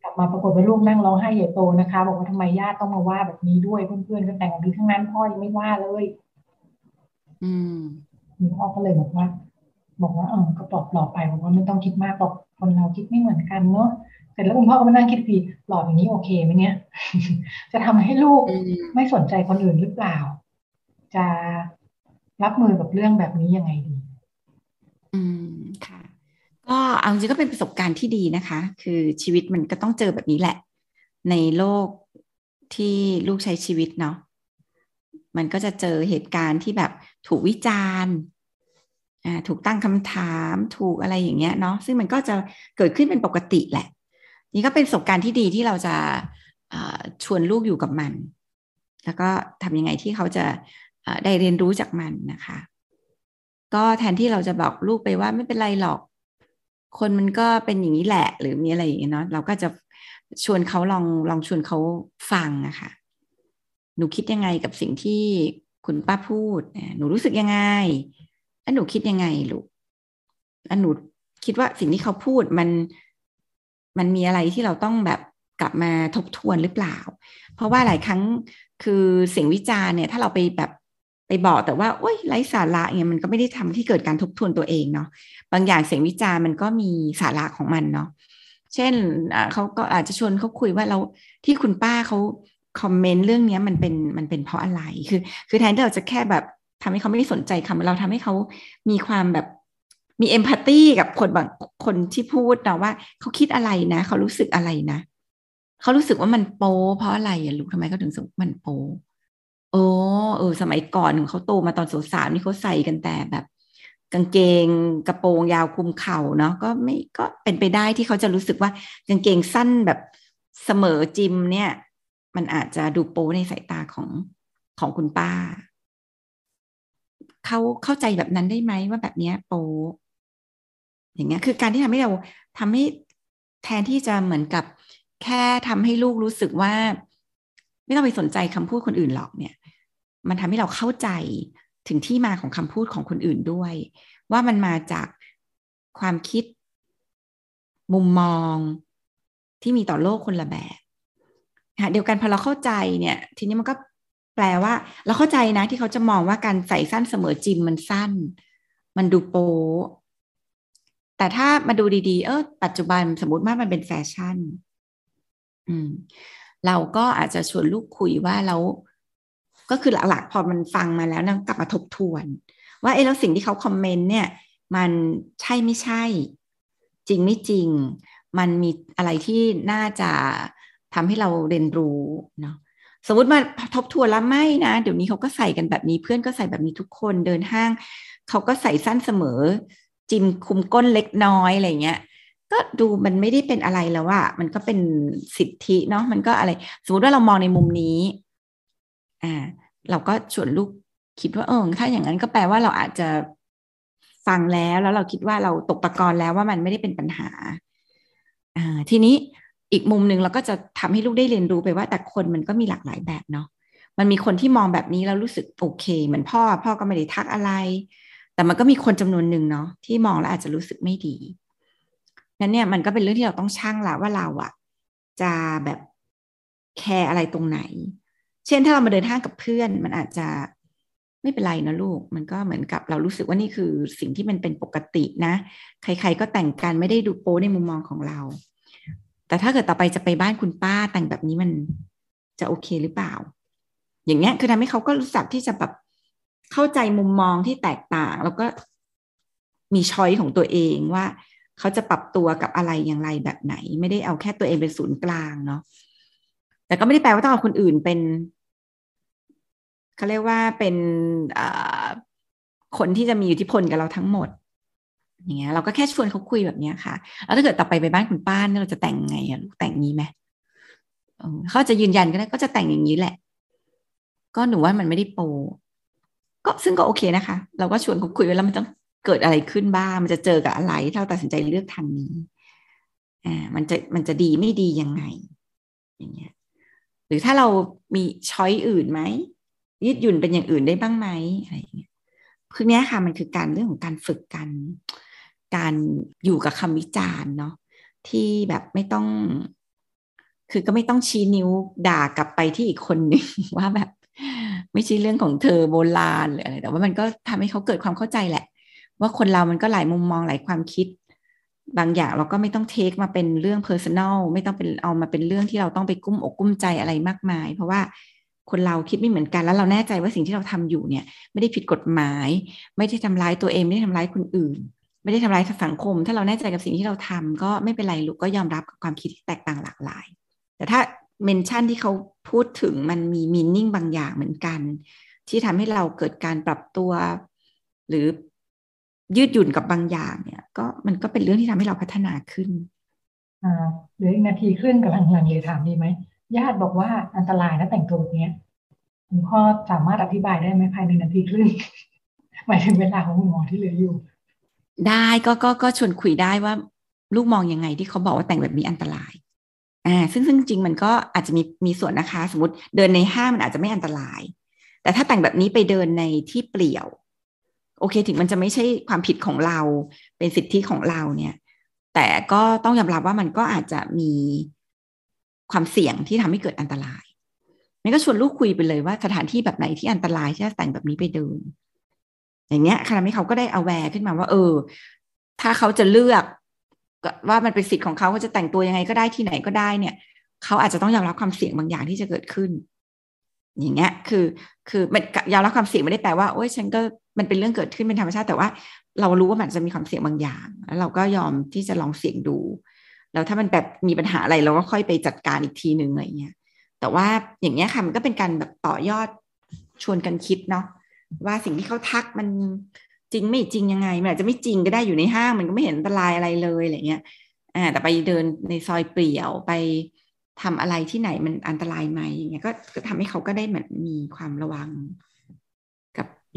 กลับมาปรากฏว่าลูกนั่งร้องไห้ใหญ่โตนะคะ บอกว่าทำไมญาติต้องมาว่าแบบนี้ด้วยเพื่อนๆก็แต่งแบบนี้ทั้งนั้นพ่อยังไม่ว่าเลย อืมพ่อก็เลยบอกว่า บอกว่าเออก็ปลอบปลอบไปบอกว่าไม่ต้องคิดมากหรอกคนเราคิดไม่เหมือนกันเนาะเสร็จแล้วคุณพ่อก็มานั่งคิดดีปลอบอย่างนี้โอเคไหมเนี่ย จะทำให้ลูกไม่สนใจคนอื่นหรือเปล่า จะรับมือกับเรื่องแบบนี้ยังไงดี อืมค่ะ ก็เอาจริงก็เป็นประสบการณ์ที่ดีนะคะ คือชีวิตมันก็ต้องเจอแบบนี้แหละ ในโลกที่ลูกใช้ชีวิตเนาะ มันก็จะเจอเหตุการณ์ที่แบบถูกวิจารณ์ถูกตั้งคำถามถูกอะไรอย่างเงี้ยเนาะซึ่งมันก็จะเกิดขึ้นเป็นปกติแหละ นี่ก็เป็นประสบการณ์ที่ดีที่เราจะชวนลูกอยู่กับมัน แล้วก็ทำยังไงที่เขาจะได้เรียนรู้จากมันนะคะ ก็แทนที่เราจะบอกลูกไปว่าไม่เป็นไรหรอก คนมันก็เป็นอย่างนี้แหละ หรือมีอะไรอย่างเงี้ยเนาะเราก็จะชวนเขาลองลองชวนเขาฟังอะค่ะ หนูคิดยังไงกับสิ่งที่คุณป้าพูดหนูรู้สึกยังไงแล้วหนูคิดยังไงลูกแล้วหนูคิดว่าสิ่งที่เขาพูดมันมันมีอะไรที่เราต้องแบบกลับมาทบทวนหรือเปล่า เพราะว่าหลายครั้งคือเสียงวิจารณ์เนี่ย ถ้าเราไปแบบไปบอกแต่ว่าโอ้ยไร้สาระเนี่ยมันก็ไม่ได้ทำที่เกิดการทบทวนตัวเองเนาะบางอย่างเสียงวิจารณ์มันก็มีสาระของมันเนาะเช่นเขาก็อาจจะชวนเขาคุยว่าเราที่คุณป้าเขา คอมเมนต์เรื่องนี้มันเป็นมันเป็นเพราะอะไรคือ คือแทนที่เราจะแค่แบบทำให้เขาไม่สนใจคำเราทำให้เขามีความแบบมีเอมพัตตีกับคนบางคนที่พูดนะว่าเขาคิดอะไรนะ เขารู้สึกอะไรนะเขารู้สึกว่ามันโปเพราะอะไรอะลูกทำไมเขาถึงสึกมันโปโอ้เออ สมัยก่อนเขาโตมาตอนสาวๆนี่เขาใส่กันแต่แบบ กางเกงกระโปรงยาวคุมเข่าเนาะก็ไม่ก็เป็นไปได้ที่เขาจะรู้สึกว่ากางเกงสั้นแบบเสมอจิมเนี่ย มันอาจจะดูโป้ในสายตาของของคุณป้า เขาเข้าใจแบบนั้นได้ไหมว่าแบบนี้โป้อย่างเงี้ย คือการที่ทำให้เราทำให้แทนที่จะเหมือนกับแค่ทำให้ลูกรู้สึกว่า ไม่ต้องไปสนใจคำพูดคนอื่นหรอกเนี่ย มันทำให้เราเข้าใจถึงที่มาของคำพูดของคนอื่นด้วย ว่ามันมาจากความคิด มุมมองที่มีต่อโลกคนละแบบ เดียวกันพอเราเข้าใจเนี่ย ทีนี้มันก็แปลว่า เราเข้าใจนะที่เขาจะมองว่าการใส่สั้นเสมอจิมมันสั้น มันดูโป๊แต่ถ้ามาดูดีๆ เออปัจจุบันสมมติว่ามันเป็นแฟชั่น อืม เราก็อาจจะชวนลูกคุยว่าเราก็คือหลักๆ พอมันฟังมาแล้วนางกลับมาทบทวน ว่าเออแล้วสิ่งที่เขาคอมเมนต์เนี่ย มันใช่ไม่ใช่ จริงไม่จริง มันมีอะไรที่น่าจะ ทำให้เราเรียนรู้เนาะสมมติมาทบทวนแล้วไม่นะ เดี๋ยวนี้เขาก็ใส่กันแบบนี้เพื่อนก็ใส่แบบนี้ทุกคนเดินห้าง เขาก็ใส่สั้นเสมอ จิมคุมก้นเล็กน้อยอะไรเงี้ยก็ดูมันไม่ได้เป็นอะไรแล้วว่ามันก็เป็นสิทธิเนาะมันก็อะไร สมมติว่าเรามองในมุมนี้อ่าเราก็ชวนลูกคิดว่าเออถ้าอย่างนั้นก็แปลว่าเราอาจจะฟังแล้วแล้วเราคิดว่าเราตกตะกอนแล้วว่ามันไม่ได้เป็นปัญหาอ่าทีนี้ อีกมุมหนึ่งเราก็จะทำให้ลูกได้เรียนรู้ไปว่า แต่คนมันก็มีหลากหลายแบบเนาะมันมีคนที่มองแบบนี้แล้วรู้สึกโอเค เหมือนพ่อ พ่อก็ไม่ได้ทักอะไร แต่มันก็มีคนจำนวนหนึ่งเนาะที่มองแล้วอาจจะรู้สึกไม่ดีนั้นเนี่ยมันก็เป็นเรื่องที่เราต้องชั่งละว่าเราอะจะแบบแคร์อะไรตรงไหน เช่นถ้าเรามาเดินห้างกับเพื่อน มันอาจจะไม่เป็นไรนะลูก มันก็เหมือนกับเรารู้สึกว่านี่คือสิ่งที่มันเป็นปกตินะ ใคร ๆ ก็แต่งกันไม่ได้ดูโป้ในมุมมองของเรา แต่ถ้าเกิดต่อไปจะไปบ้านคุณป้าแต่งแบบนี้มันจะโอเคหรือเปล่า อย่างเงี้ยคือทำให้เขาก็รู้สึกที่จะแบบเข้าใจมุมมองที่แตกต่าง แล้วก็มีช้อยของตัวเองว่า เขาจะปรับตัวกับอะไรอย่างไรแบบไหน ไม่ได้เอาแค่ตัวเองเป็นศูนย์กลางเนาะแต่ก็ไม่ได้แปลว่าต้องเอาคนอื่นเป็นเขาเรียกว่าเป็นคนที่จะมีอิทธิพลกับเราทั้งหมด อย่างเงี้ยเราก็แค่ชวนเขาคุยแบบเนี้ยค่ะ แล้วถ้าเกิดต่อไปไปบ้านคุณป้าเนี่ยเราจะแต่งไงอะลูกแต่งนี้ไหมเขาจะยืนยันก็ได้ก็จะแต่งอย่างนี้แหละ ก็หนูว่ามันไม่ได้โปก็ซึ่งก็โอเคนะคะ เราก็ชวนเขาคุยไว้แล้วมันต้องเกิดอะไรขึ้นบ้างมันจะเจอกับอะไรถ้าเราตัดสินใจเลือกทางนี้อ่ามันจะมันจะดีไม่ดียังไง อย่างเงี้ย หรือถ้าเรามีช้อยอื่นไหมยืดหยุ่นเป็นอย่างอื่นได้บ้างไหมอะไรอย่างเงี้ยคือเนี้ยค่ะ มันคือการเรื่องของการฝึกกัน การอยู่กับคำวิจารณ์เนาะที่แบบไม่ต้อง คือก็ไม่ต้องชี้นิ้วด่ากลับไปที่อีกคนหนึ่งว่าแบบ ไม่ใช่เรื่องของเธอโบราณหรืออะไรแต่ว่ามันก็ทำให้เขาเกิดความเข้าใจแหละ ว่าคนเรามันก็หลายมุมมองหลายความคิด บางอย่างเราก็ไม่ต้อง take มาเป็นเรื่อง personal ไม่ต้องเป็นเอามาเป็นเรื่องที่เราต้องไปกลุ้มอกกลุ้มใจอะไรมากมาย เพราะว่าคนเราคิดไม่เหมือนกันแล้วเราแน่ใจว่าสิ่งที่เราทำอยู่เนี่ย ไม่ได้ผิดกฎหมาย ไม่ได้ทำร้ายตัวเองไม่ได้ทำร้ายคนอื่น ไม่ได้ทำร้ายสังคม ถ้าเราแน่ใจกับสิ่งที่เราทำก็ไม่เป็นไรลูกก็ยอมรับกับความคิดที่แตกต่างหลากหลาย แต่ถ้าเมนชั่นที่เขาพูดถึงมันมีมีนิ่งบางอย่างเหมือนกัน ที่ทำให้เราเกิดการปรับตัว หรือยืดหยุ่นกับบางอย่างเนี่ย ก็มันก็เป็นเรื่องที่ทำให้เราพัฒนาขึ้นอ่าเหลืออีกนาทีครึ่งกับหลังเลยถามดีไหมญาติบอกว่าอันตรายนะแต่งตัวแบบนี้คุณพ่อสามารถอธิบายได้ไหมภายในนาทีครึ่งหมายถึงเวลาของคุณหมอที่เหลืออยู่ ได้ก็ก็ก็ชวนคุยได้ว่าลูกมองยังไงที่เขาบอกว่าแต่งแบบนี้อันตราย อ่า ซึ่งซึ่งจริงมันก็อาจจะมีมีส่วนนะคะ สมมติเดินในห้างมันอาจจะไม่อันตราย แต่ถ้าแต่งแบบนี้ไปเดินในที่เปลี่ยว โอเค ถึงมันจะไม่ใช่ความผิดของเรา เป็นสิทธิของเราเนี่ย แต่ก็ต้องยอมรับว่ามันก็อาจจะมีความเสี่ยงที่ทำให้เกิดอันตรายนี่ก็ชวนลูกคุยไปเลยว่าสถานที่แบบไหนที่อันตรายที่จะแต่งแบบนี้ไปเดิน อย่างเงี้ยคณะให้เขาก็ได้อาแวร์ขึ้นมาว่า เออ ถ้าเขาจะเลือกว่ามันเป็นสิทธิ์ของเขาเขาจะแต่งตัวยังไงก็ได้ที่ไหนก็ได้เนี่ย เขาอาจจะต้องยอมรับความเสี่ยงบางอย่างที่จะเกิดขึ้น อย่างเงี้ย คือ คือมันยอมรับความเสี่ยงไม่ได้แปลว่าโอ้ยฉันก็มันเป็นเรื่องเกิดขึ้นเป็นธรรมชาติแต่ว่า เรารู้ว่ามันจะมีความเสี่ยงบางอย่าง แล้วเราก็ยอมที่จะลองเสี่ยงดู แล้วถ้ามันแบบมีปัญหาอะไรเราก็ค่อยไปจัดการอีกทีหนึ่งอะไรเงี้ยแต่ว่าอย่างเงี้ยค่ะมันก็เป็นการแบบต่อยอดชวนกันคิดเนาะ ว่าสิ่งที่เขาทักมันจริงไม่จริงยังไงมันอาจจะไม่จริงก็ได้อยู่ในห้างมันก็ไม่เห็นอันตรายอะไรเลยอะไรเงี้ยอ่าแต่ไปเดินในซอยเปลี่ยวไปทำอะไรที่ไหนมันอันตรายไหมอย่างเงี้ยก็ทำให้เขาก็ได้เหมือนมีความระวัง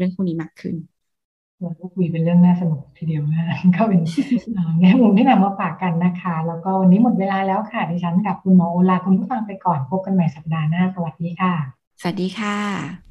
รื่องพวกนี้มากขึ้นเราก็คุยเป็นเรื่องน่าสนุกทีเดียวนะก็เป็นแง่มุมที่นำมาฝากกันนะคะ แล้วก็วันนี้หมดเวลาแล้วค่ะ ดิฉันกับคุณหมอโอลาคุณผู้ฟังไปก่อนพบกันใหม่สัปดาห์หน้า สวัสดีค่ะ สวัสดีค่ะ